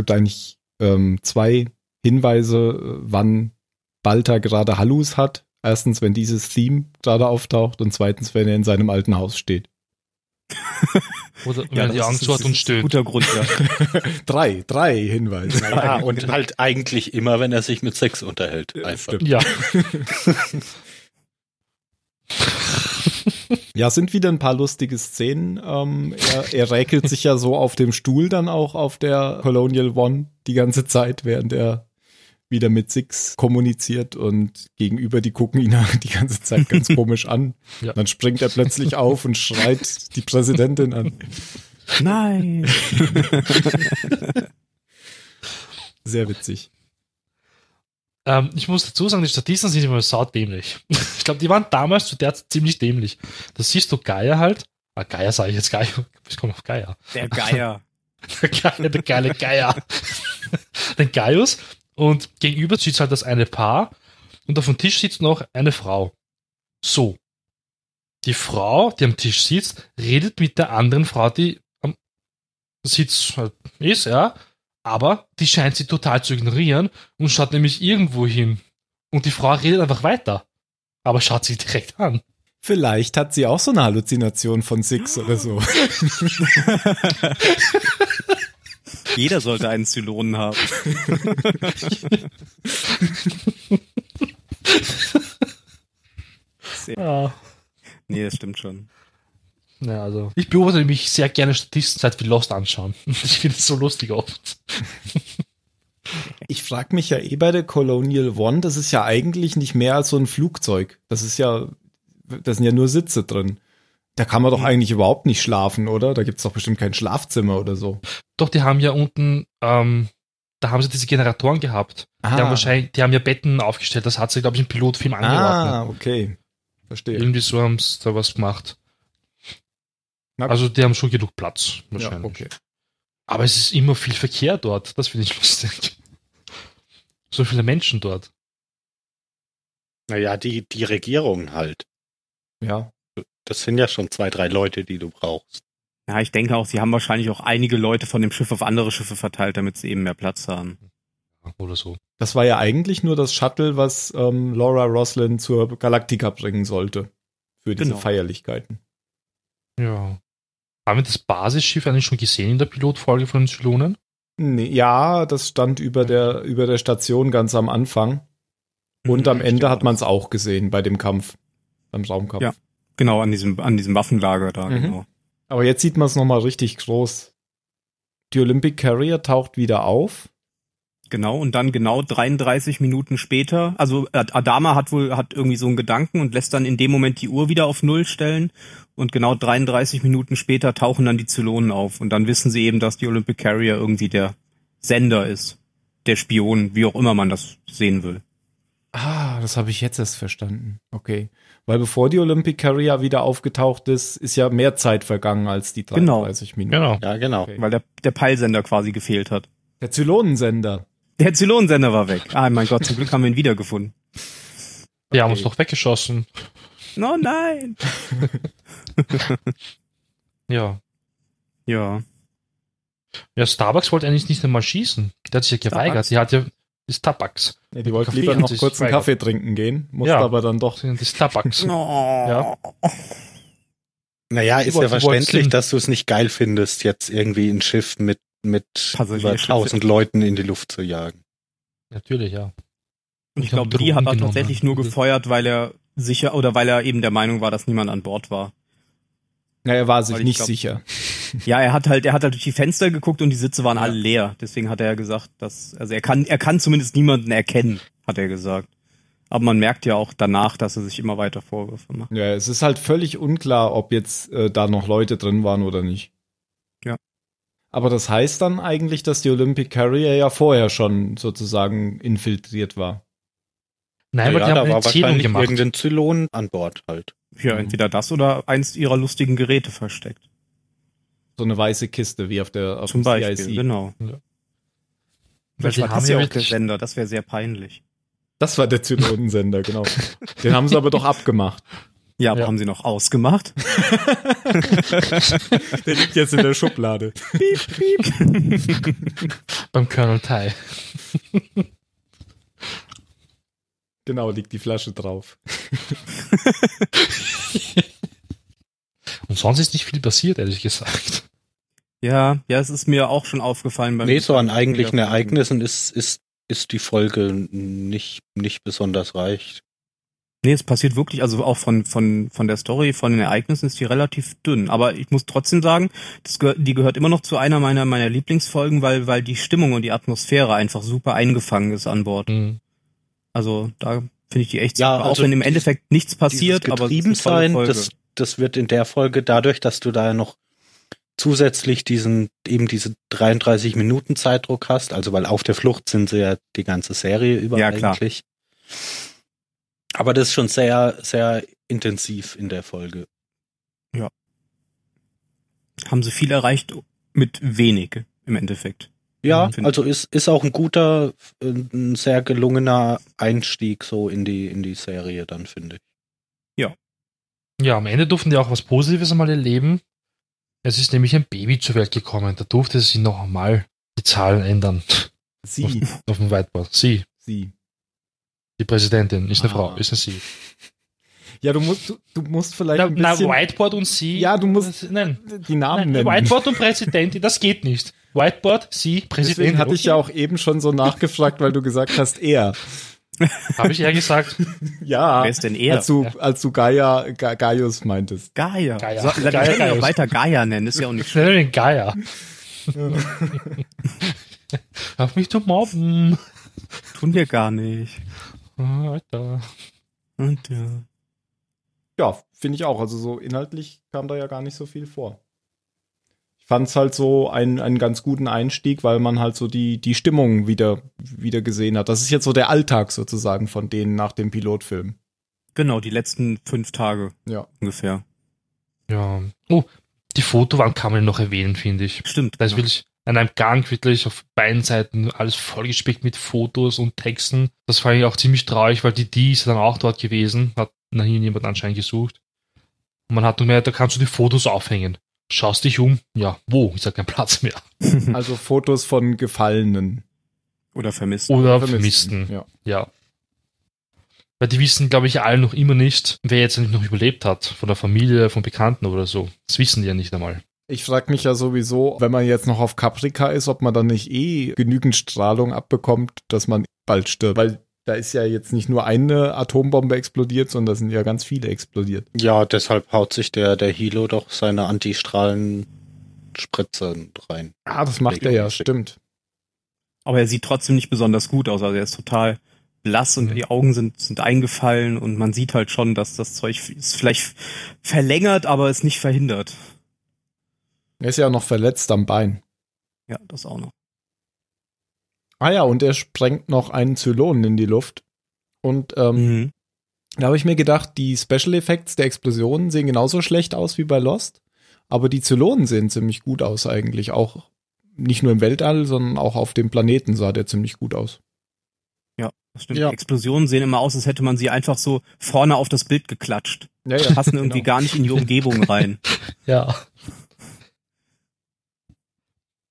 S2: Gibt eigentlich ähm, zwei Hinweise, äh, wann Balta gerade Hallus hat. Erstens, wenn dieses Theme gerade auftaucht und zweitens, wenn er in seinem alten Haus steht.
S4: Oder wenn er die Angst hat und stöhnt.
S1: guter Grund, ja.
S2: drei, drei Hinweise.
S3: Ja, und halt eigentlich immer, wenn er sich mit Sex unterhält. Einfach.
S2: stimmt.
S4: Ja.
S2: Ja, sind wieder ein paar lustige Szenen. Ähm, er, er räkelt sich ja so auf dem Stuhl dann auch auf der Colonial One die ganze Zeit, während er wieder mit Six kommuniziert und gegenüber, die gucken ihn die ganze Zeit ganz komisch an.
S4: Ja.
S2: Dann springt er plötzlich auf und schreit die Präsidentin an.
S1: Nein.
S2: Sehr witzig.
S4: Ähm, ich muss dazu sagen, die Statisten sind immer saudämlich. ich glaube, die waren damals zu der Zeit ziemlich dämlich. Da siehst du Geier halt. Ah, Geier sage ich jetzt Geier. Ich komme auf Geier.
S1: Der Geier.
S4: Der geile, der geile Geier. Den Gaius. Und gegenüber sitzt halt das eine Paar. Und auf dem Tisch sitzt noch eine Frau. So. Die Frau, die am Tisch sitzt, redet mit der anderen Frau, die am Sitz halt ist, ja. Aber die scheint sie total zu ignorieren und schaut nämlich irgendwo hin. Und die Frau redet einfach weiter. Aber schaut sie direkt an.
S2: Vielleicht hat sie auch so eine Halluzination von Six oder so.
S1: Jeder sollte einen Zylonen haben. Sehr,
S4: Ja.
S1: nee, das stimmt schon.
S4: Ja, also. Ich beobachte mich sehr gerne Statisten seit wir Lost anschauen. Ich finde es so lustig oft.
S2: Ich frage mich ja eh bei der Colonial One, das ist ja eigentlich nicht mehr als so ein Flugzeug. Das ist ja, da sind ja nur Sitze drin. Da kann man doch eigentlich überhaupt nicht schlafen, oder? Da gibt's doch bestimmt kein Schlafzimmer oder so.
S4: Doch, die haben ja unten, ähm, da haben sie diese Generatoren gehabt. Die haben wahrscheinlich, die haben ja Betten aufgestellt. Das hat sie, glaube ich, im Pilotfilm angeordnet.
S2: Ah, okay. Verstehe.
S4: Irgendwie so haben sie da was gemacht. Also die haben schon genug Platz,
S2: Ja,
S4: wahrscheinlich.
S2: okay.
S4: Aber es ist immer viel Verkehr dort. Das finde ich lustig. So viele Menschen dort.
S3: Naja, die, die Regierung halt.
S2: Ja.
S3: Das sind ja schon zwei, drei Leute, die du brauchst.
S1: Ja, ich denke auch, sie haben wahrscheinlich auch einige Leute von dem Schiff auf andere Schiffe verteilt, damit sie eben mehr Platz haben.
S4: Oder so.
S2: Das war ja eigentlich nur das Shuttle, was ähm, Laura Roslin zur Galactica bringen sollte. Für diese
S1: Genau.
S2: Feierlichkeiten.
S4: Ja. Haben wir das Basisschiff eigentlich schon gesehen in der Pilotfolge von den Zylonen?
S2: Nee, ja, das stand über der, über der Station ganz am Anfang. Und am
S1: Mhm,
S2: Ende
S1: stimmt.
S2: hat man es auch gesehen bei dem Kampf. Beim Raumkampf.
S1: Ja. Genau, an diesem, an diesem Waffenlager da,
S2: Mhm.
S1: genau.
S2: Aber jetzt sieht man es nochmal richtig groß. Die Olympic Carrier taucht wieder auf.
S1: Genau, und dann genau 33 Minuten später, also Adama hat wohl, hat irgendwie so einen Gedanken und lässt dann in dem Moment die Uhr wieder auf Null stellen und genau 33 Minuten später tauchen dann die Zylonen auf und dann wissen sie eben, dass die Olympic Carrier irgendwie der Sender ist, der Spion, wie auch immer man das sehen will.
S2: Ah, das habe ich jetzt erst verstanden. Okay. Weil bevor die Olympic Carrier wieder aufgetaucht ist, ist ja mehr Zeit vergangen als die 33
S1: genau.
S2: Minuten.
S4: Genau.
S3: Ja, genau.
S1: Okay. Weil der, der Peilsender quasi gefehlt hat.
S2: Der Zylonensender.
S1: Der Zylonensender war weg. Ah, mein Gott, zum Glück haben wir ihn wiedergefunden.
S4: Wir haben uns doch weggeschossen.
S1: Oh nein!
S4: Ja.
S1: Ja.
S4: Ja, Starbucks wollte eigentlich nicht einmal schießen. Der hat sich ja geweigert. Sie hat ja die Starbucks.
S2: Ja, die wollten lieber noch kurz einen. Kaffee trinken gehen, musste
S4: Ja.
S2: aber dann doch.
S4: Die Starbucks.
S1: Oh.
S4: Ja.
S3: Naja, ist ja verständlich, dass du es nicht geil findest, jetzt irgendwie ein Schiff mit, mit über
S1: Passagierschiffe.
S3: 1000 Leuten in die Luft zu jagen.
S4: Natürlich, ja.
S1: Und ich glaube, die hat er tatsächlich
S4: ne?
S1: nur gefeuert, weil er sicher oder weil er eben der Meinung war, dass niemand an Bord war.
S2: Na, er war sich nicht
S1: glaub-
S2: sicher.
S1: Ja, er hat halt, er hat halt durch die Fenster geguckt und die Sitze waren
S2: Ja.
S1: alle leer. Deswegen hat er ja gesagt, dass, also er kann, er kann zumindest niemanden erkennen, hat er gesagt. Aber man merkt ja auch danach, dass er sich immer weiter Vorwürfe macht.
S2: Ja, es ist halt völlig unklar, ob jetzt äh, da noch Leute drin waren oder nicht.
S1: Ja.
S2: Aber das heißt dann eigentlich, dass die Olympic Carrier ja vorher schon sozusagen infiltriert war.
S4: Nein, aber
S3: ja,
S4: die
S3: da
S4: haben eine
S3: wahrscheinlich
S4: gemacht.
S3: irgendein Zylon an Bord halt.
S1: Ja,
S2: Mhm.
S1: entweder das oder eins ihrer lustigen Geräte versteckt.
S2: So eine weiße Kiste wie auf der auf
S1: Zum
S2: dem
S1: Beispiel,
S2: CIC.
S1: genau.
S4: Weil
S1: Vielleicht war das
S4: ja
S1: ja auch der Sender, das wäre sehr peinlich.
S2: Das war der Zylonensender, genau. Den haben sie aber doch abgemacht.
S1: Ja, aber
S4: Ja.
S1: haben sie noch ausgemacht?
S2: Der liegt jetzt in der Schublade.
S4: beim Colonel Tai.
S2: Genau, liegt die Flasche drauf.
S4: Und sonst ist nicht viel passiert, ehrlich gesagt.
S1: Ja, ja, es ist mir auch schon aufgefallen beim
S3: Nee, so an eigentlichen. Ereignissen ist, ist, ist die Folge nicht, nicht besonders reich.
S1: Nee, es passiert wirklich, also auch von, von, von der Story, von den Ereignissen ist die relativ dünn. Aber ich muss trotzdem sagen, das gehört, die gehört immer noch zu einer meiner, meiner Lieblingsfolgen, weil, weil die Stimmung und die Atmosphäre einfach super eingefangen ist an Bord.
S4: Hm.
S1: Also da finde ich die echt
S3: Ja,
S1: super.
S3: also
S1: auch wenn im Endeffekt nichts passiert, aber
S3: Getriebensein, das, das wird in der Folge dadurch, dass du da noch zusätzlich diesen, eben diese 33 Minuten Zeitdruck hast, also weil auf der Flucht sind sie ja die ganze Serie über
S1: Ja, klar.
S3: Aber das ist schon sehr, sehr intensiv in der Folge.
S1: haben sie viel erreicht mit wenig im Endeffekt.
S3: Ja, also ist, ist auch ein guter, ein sehr gelungener Einstieg so in die, in die Serie dann, finde ich.
S4: Ja, am Ende durften die auch was Positives einmal erleben. Es ist nämlich ein Baby zur Welt gekommen. Da durfte sie noch einmal die Zahlen ändern
S2: Sie,
S4: auf dem Whiteboard. Sie,
S2: sie.
S4: Die Präsidentin, ist eine
S2: Ah.
S4: Frau, ist eine Sie.
S2: Ja, du musst, du, du musst vielleicht
S4: Na,
S2: ein
S4: na,
S2: bisschen
S4: Whiteboard und Sie.
S2: Ja, du musst-
S4: Nein,
S2: die Namen
S4: nein
S2: nennen.
S4: Whiteboard und Präsidentin, das geht nicht. Whiteboard, Sie, Präsidentin.
S2: Deswegen hatte ich ja auch eben schon so nachgefragt, weil du gesagt hast, er.
S4: Habe ich eher gesagt.
S2: Ja,
S1: Wer ist denn er?
S2: als du, als du Gaia, Ga, Gaius meintest.
S1: Gaia.
S4: Gaia.
S1: So,
S4: Gaia, Gaia.
S1: auch weiter Gaia nennen, ist ja auch nicht schlimm.
S4: Geier. Auf mich zu mobben.
S1: Tun wir gar nicht.
S4: Alter.
S1: Und ja.
S2: Ja, finde ich auch. Also so inhaltlich kam da ja gar nicht so viel vor. Ich fand es halt so einen, einen ganz guten Einstieg, weil man halt so die, die Stimmung wieder, wieder gesehen hat. Das ist jetzt so der Alltag sozusagen von denen nach dem Pilotfilm.
S1: Genau, die letzten fünf Tage
S2: Ja.
S1: ungefähr.
S4: Ja. Oh, die Fotowand kann man noch erwähnen, finde ich.
S1: Stimmt.
S4: Da ist
S1: genau.
S4: An einem Gang wirklich auf beiden Seiten alles vollgespickt mit Fotos und Texten. Das fand ich auch ziemlich traurig, weil die die ist dann auch dort gewesen, hat nach ihnen jemand anscheinend gesucht. Und man hat nur mehr, da kannst du die Fotos aufhängen. Schaust dich um, ja, wo? Ist ja kein Platz mehr.
S2: Also Fotos von Gefallenen.
S1: Oder vermisst.
S4: Oder
S2: Vermissten,
S4: Vermissten.
S2: Ja.
S4: Ja. Weil die wissen, glaube ich, alle noch immer nicht, wer jetzt eigentlich noch überlebt hat. Von der Familie, von Bekannten oder so. Das wissen die ja nicht einmal.
S2: Ich frage mich ja sowieso, wenn man jetzt noch auf Caprica ist, ob man dann nicht eh genügend Strahlung abbekommt, dass man bald stirbt. Weil da ist ja jetzt nicht nur eine Atombombe explodiert, sondern da sind ja ganz viele explodiert.
S3: Ja, deshalb haut sich der, der Hilo doch seine Antistrahlen-Spritze rein.
S2: Ah, das macht er ja, stimmt.
S1: Aber er sieht trotzdem nicht besonders gut aus. Also er ist total blass und
S4: Mhm.
S1: die Augen sind, sind eingefallen und man sieht halt schon, dass das Zeug ist vielleicht verlängert, aber es nicht verhindert.
S2: Er ist ja noch verletzt am Bein.
S1: Ja, das auch noch.
S2: Ah ja, und er sprengt noch einen Zylonen in die Luft. Und ähm,
S1: Mhm.
S2: da habe ich mir gedacht, die Special Effects der Explosionen sehen genauso schlecht aus wie bei Lost. Aber die Zylonen sehen ziemlich gut aus eigentlich. Auch nicht nur im Weltall, sondern auch auf dem Planeten sah der ziemlich gut aus.
S1: Das stimmt.
S2: Ja.
S1: Die Explosionen sehen immer aus, als hätte man sie einfach so vorne auf das Bild geklatscht.
S2: Ja,
S1: Passen irgendwie gar nicht in die Umgebung rein.
S4: Ja.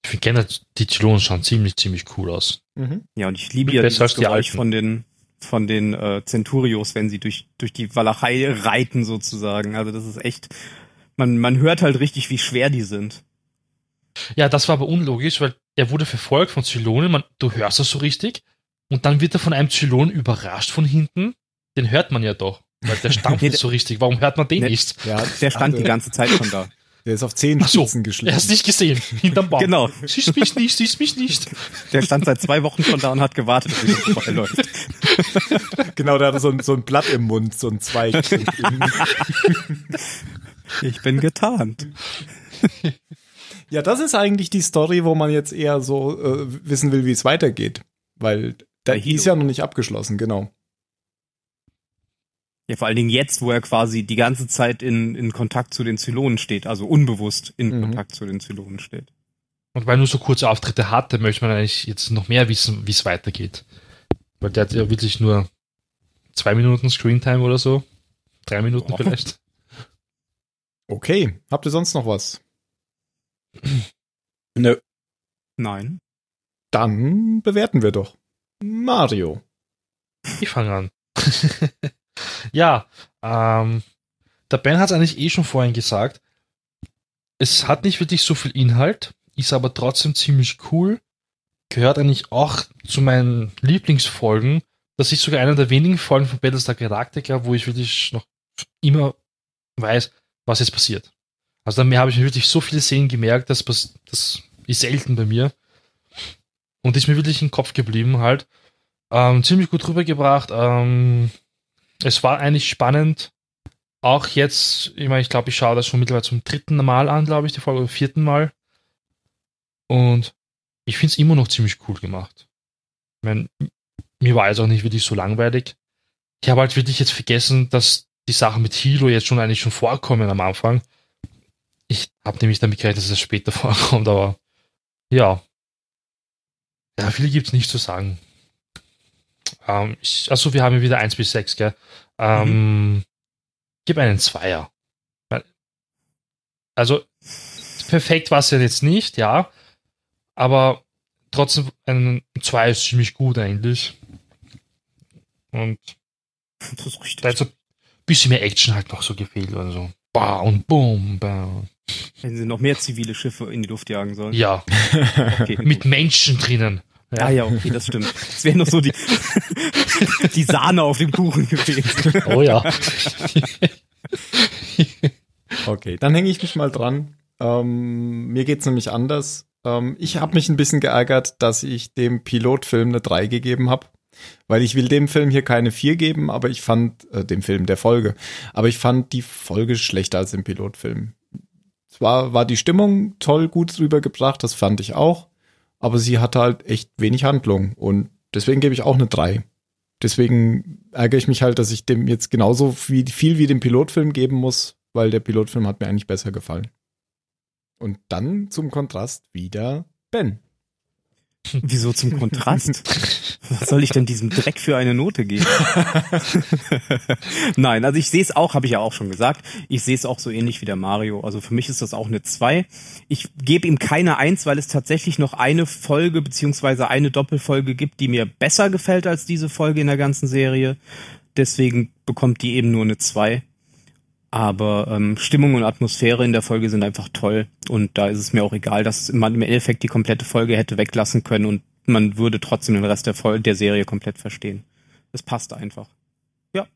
S4: Ich finde generell, die Zylonen schauen ziemlich, ziemlich cool aus.
S2: Mhm.
S1: Ja, und ich liebe
S4: Viel
S1: ja dieses
S4: die
S1: Geräusch
S4: alten.
S1: von den von den äh, Centurios, wenn sie durch durch die Walachei reiten sozusagen. Also das ist echt, man man hört halt richtig, wie schwer die sind.
S4: Ja, das war aber unlogisch, weil er wurde verfolgt von Zylonen, man, du hörst das so richtig, und dann wird er von einem Zylon überrascht von hinten. Den hört man ja doch, weil der stampft
S1: Nee,
S4: nicht so richtig. Warum hört man den
S1: Nee.
S4: nicht?
S2: Ja,
S1: Der stand die ganze Zeit schon da.
S2: Der ist auf zehn
S4: Ach so,
S2: Spitzen
S4: Er
S2: geschlichen.
S4: hast nicht gesehen, hinterm Baum.
S1: Genau.
S4: Siehst mich nicht, siehst mich nicht.
S1: Der stand seit zwei Wochen schon da und hat gewartet, bis er vorbeiläuft.
S2: Genau, der hatte so ein, so ein Blatt im Mund, so ein Zweig.
S1: Ich bin getarnt.
S2: ja, das ist eigentlich die Story, wo man jetzt eher so äh, wissen will, wie es weitergeht. Weil da, ist ja noch nicht abgeschlossen, genau.
S1: Ja, vor allen Dingen jetzt, wo er quasi die ganze Zeit in, in Kontakt zu den Zylonen steht, also unbewusst in
S2: Mhm.
S1: Kontakt zu den Zylonen steht.
S4: Und weil er nur so kurze Auftritte hatte, möchte man eigentlich jetzt noch mehr wissen, wie es weitergeht. Weil der hat ja wirklich nur zwei Minuten Screentime oder so. Drei Minuten
S1: Oh.
S4: vielleicht.
S2: Okay, habt ihr sonst noch was?
S3: Nö.
S1: Nein.
S2: Dann bewerten wir doch. Mario.
S4: Ich fange an. ja, ähm, der Ben hat es eigentlich eh schon vorhin gesagt. Es hat nicht wirklich so viel Inhalt, ist aber trotzdem ziemlich cool. Gehört eigentlich auch zu meinen Lieblingsfolgen. Das ist sogar einer der wenigen Folgen von Battlestar Galactica, wo ich wirklich noch immer weiß, was jetzt passiert. Also da habe ich mir wirklich so viele Szenen gemerkt, das, das ist selten bei mir. Und ist mir wirklich im Kopf geblieben halt. Ähm, ziemlich gut rübergebracht. Ähm, es war eigentlich spannend. Auch jetzt, ich meine, ich glaube, ich schaue das schon mittlerweile zum dritten Mal an, glaube ich, die Folge, oder vierten Mal. Und ich finde es immer noch ziemlich cool gemacht. Ich meine, mir war jetzt auch nicht wirklich so langweilig. Ich habe halt wirklich jetzt vergessen, dass die Sachen mit Hilo jetzt schon eigentlich schon vorkommen am Anfang. Ich habe nämlich damit gerechnet, dass es später vorkommt, aber ja. Ja, viel gibt's nicht zu sagen. Ähm, ich, achso, wir haben hier wieder 1 bis 6, gell? Ähm, Gib einen Zweier. Also, perfekt war es ja jetzt nicht, ja. Aber trotzdem, ein Zweier ist ziemlich gut eigentlich. Und
S1: Das ist richtig.
S4: da hat so ein bisschen mehr Action halt noch so gefehlt oder so. Bah und boom, bah.
S1: Wenn sie noch mehr zivile Schiffe in die Luft jagen sollen.
S4: Ja,
S1: Okay.
S4: mit Menschen drinnen.
S1: Ah ja, okay, das stimmt. Das wäre noch so die, die Sahne auf dem Kuchen gewesen.
S4: Oh ja.
S2: Okay, dann hänge ich mich mal dran. Ähm, mir geht's nämlich anders. Ähm, ich habe mich ein bisschen geärgert, dass ich dem Pilotfilm eine 3 gegeben habe. Weil ich will dem Film hier keine 4 geben, aber ich fand, äh, dem Film der Folge, aber ich fand die Folge schlechter als im Pilotfilm. Zwar war die Stimmung toll gut rübergebracht, das fand ich auch, aber sie hatte halt echt wenig Handlung und deswegen gebe ich auch eine 3. Deswegen ärgere ich mich halt, dass ich dem jetzt genauso viel, viel wie dem Pilotfilm geben muss, weil der Pilotfilm hat mir eigentlich besser gefallen. Und dann zum Kontrast wieder Ben.
S1: Wieso zum Kontrast? Was soll ich denn diesem Dreck für eine Note geben? Nein, also ich sehe es auch, habe ich ja auch schon gesagt. Ich sehe es auch so ähnlich wie der Mario. Also für mich ist das auch eine 2. Ich gebe ihm keine 1, weil es tatsächlich noch eine Folge beziehungsweise eine Doppelfolge gibt, die mir besser gefällt als diese Folge in der ganzen Serie. Deswegen bekommt die eben nur eine 2. Aber ähm, Stimmung und Atmosphäre in der Folge sind einfach toll. Und da ist es mir auch egal, dass man im Endeffekt die komplette Folge hätte weglassen können und man würde trotzdem den Rest der, Folge, der Serie komplett verstehen. Es passt einfach. Ja.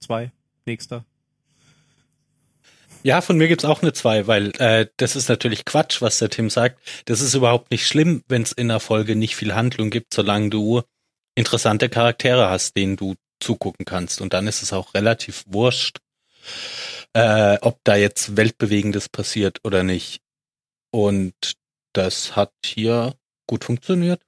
S1: Zwei. Nächster.
S3: Ja, von mir gibt's auch eine 2, weil äh, das ist natürlich Quatsch, was der Tim sagt. Das ist überhaupt nicht schlimm, wenn es in der Folge nicht viel Handlung gibt, solange du interessante Charaktere hast, denen du zugucken kannst. Und dann ist es auch relativ wurscht, äh, ob da jetzt Weltbewegendes passiert oder nicht. Und das hat hier gut funktioniert.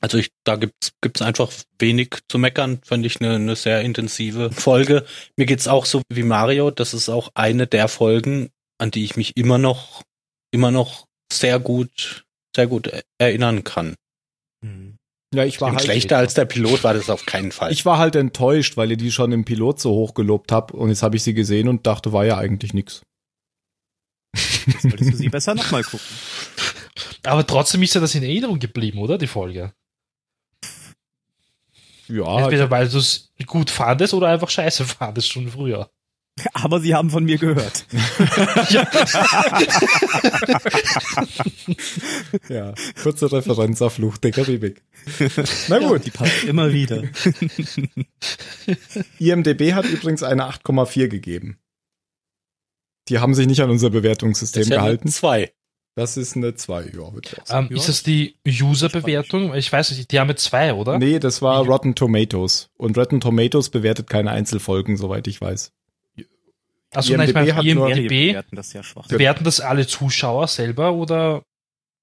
S3: Also ich, da gibt's gibt's einfach wenig zu meckern, fand ich eine, eine sehr intensive Folge. Mir geht's auch so wie Mario, das ist auch eine der Folgen, an die ich mich immer noch, immer noch sehr gut, sehr gut erinnern kann.
S2: Mhm. Ja, ich war
S3: halt schlechter als der Pilot war das auf keinen Fall.
S2: Ich war halt enttäuscht, weil ihr die schon im Pilot so hoch gelobt habt und jetzt habe ich sie gesehen und dachte, war ja eigentlich nix.
S1: Jetzt solltest du sie besser nochmal gucken.
S4: Aber trotzdem ist ja das in Erinnerung geblieben, oder? Die Folge.
S2: Ja.
S4: Entweder weil du es gut fandest oder einfach scheiße fandest schon früher.
S1: Aber sie haben von mir gehört.
S2: ja, kurze Referenz auf Fluch der Karibik. Na gut. Ja,
S1: die passt immer wieder.
S2: IMDB hat übrigens eine 8,4 gegeben. Die haben sich nicht an unser Bewertungssystem das ist ja gehalten.
S3: Zwei.
S2: Das ist eine 2, ja.
S4: Ähm, ja. Ist das die User-Bewertung? Ich weiß nicht, die haben mit 2, oder?
S2: Nee, das war ja. Rotten Tomatoes. Und Rotten Tomatoes bewertet keine Einzelfolgen, soweit ich weiß.
S4: Also IMDb, nein, ich meine, IMDb
S1: bewerten das ja schwach.
S4: Bewerten das alle Zuschauer selber oder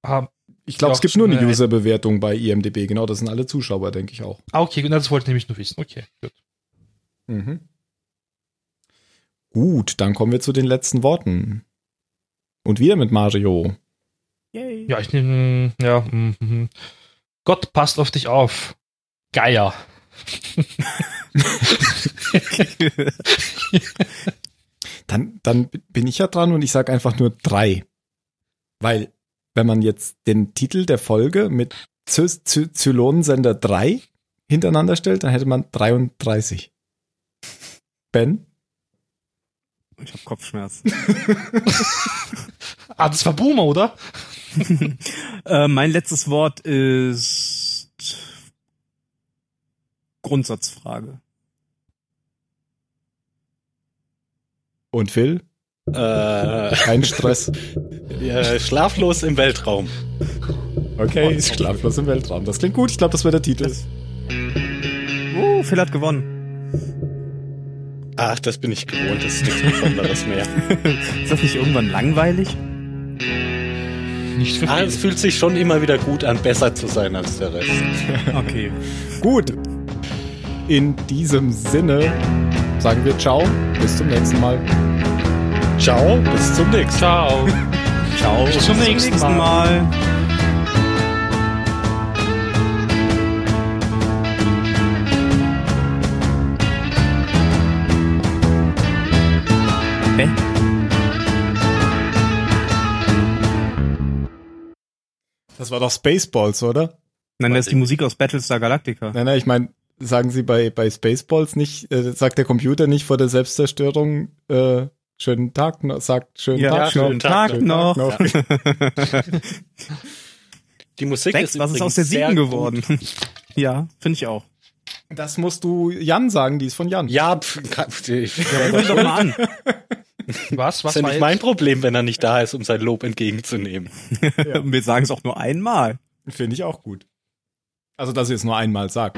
S4: haben
S2: ich glaube, es gibt nur eine User-Bewertung bei IMDB, genau, das sind alle Zuschauer, denke ich auch.
S4: Ah, okay, genau, das wollte ich nämlich nur wissen. Okay, gut.
S2: Mhm. Gut, dann kommen wir zu den letzten Worten. Und wieder mit Mario.
S4: Yay. Ja, ich nehme, ja, mm, mm. Gott passt auf dich auf. Geier.
S2: dann, dann bin ich ja dran und ich sage einfach nur drei. Weil, wenn man jetzt den Titel der Folge mit Zylonensender 3 hintereinander stellt, dann hätte man 33. Ben?
S1: Ich habe Kopfschmerzen.
S4: ah, das war Boomer, oder?
S1: äh, mein letztes Wort ist Grundsatzfrage.
S2: Und Phil?
S3: Äh,
S2: Kein Stress.
S3: ja, schlaflos im Weltraum.
S2: Okay, schlaflos im Weltraum. Das klingt gut. Ich glaube, das wäre der Titel.
S1: Uh, Phil hat gewonnen.
S3: Ach, das bin ich gewohnt, das ist nichts Besonderes mehr.
S1: ist das nicht irgendwann langweilig?
S3: Nicht für ah, es fühlt sich schon immer wieder gut an, besser zu sein als der Rest.
S1: okay.
S2: Gut. In diesem Sinne sagen wir Ciao, bis zum nächsten Mal.
S3: Ciao, bis zum nächsten
S4: Mal. Ciao.
S1: Ciao, bis zum nächsten Mal. Hä?
S2: Das war doch Spaceballs, oder?
S1: Nein, das ist die Musik aus Battlestar Galactica.
S2: Nein, nein, ich meine, sagen Sie bei, bei Spaceballs nicht, äh, sagt der Computer nicht vor der Selbstzerstörung, äh, schönen Tag noch, sagt schönen
S1: ja,
S2: Tag,
S1: schönen
S2: noch.
S1: Tag, schönen noch. Tag noch. Ja.
S3: die Musik
S1: Sechs,
S3: ist
S1: was ist aus der sieben geworden? ja, finde ich auch.
S2: Das musst du Jan sagen, die ist von Jan.
S3: Ja, pf, ich,
S1: ja, doch mal an.
S4: Was? Was
S3: ist ja nicht mein Problem, wenn er nicht da ist, um sein Lob entgegenzunehmen.
S1: ja. Wir sagen es auch nur einmal.
S2: Finde ich auch gut. Also, dass ihr es nur einmal sagt.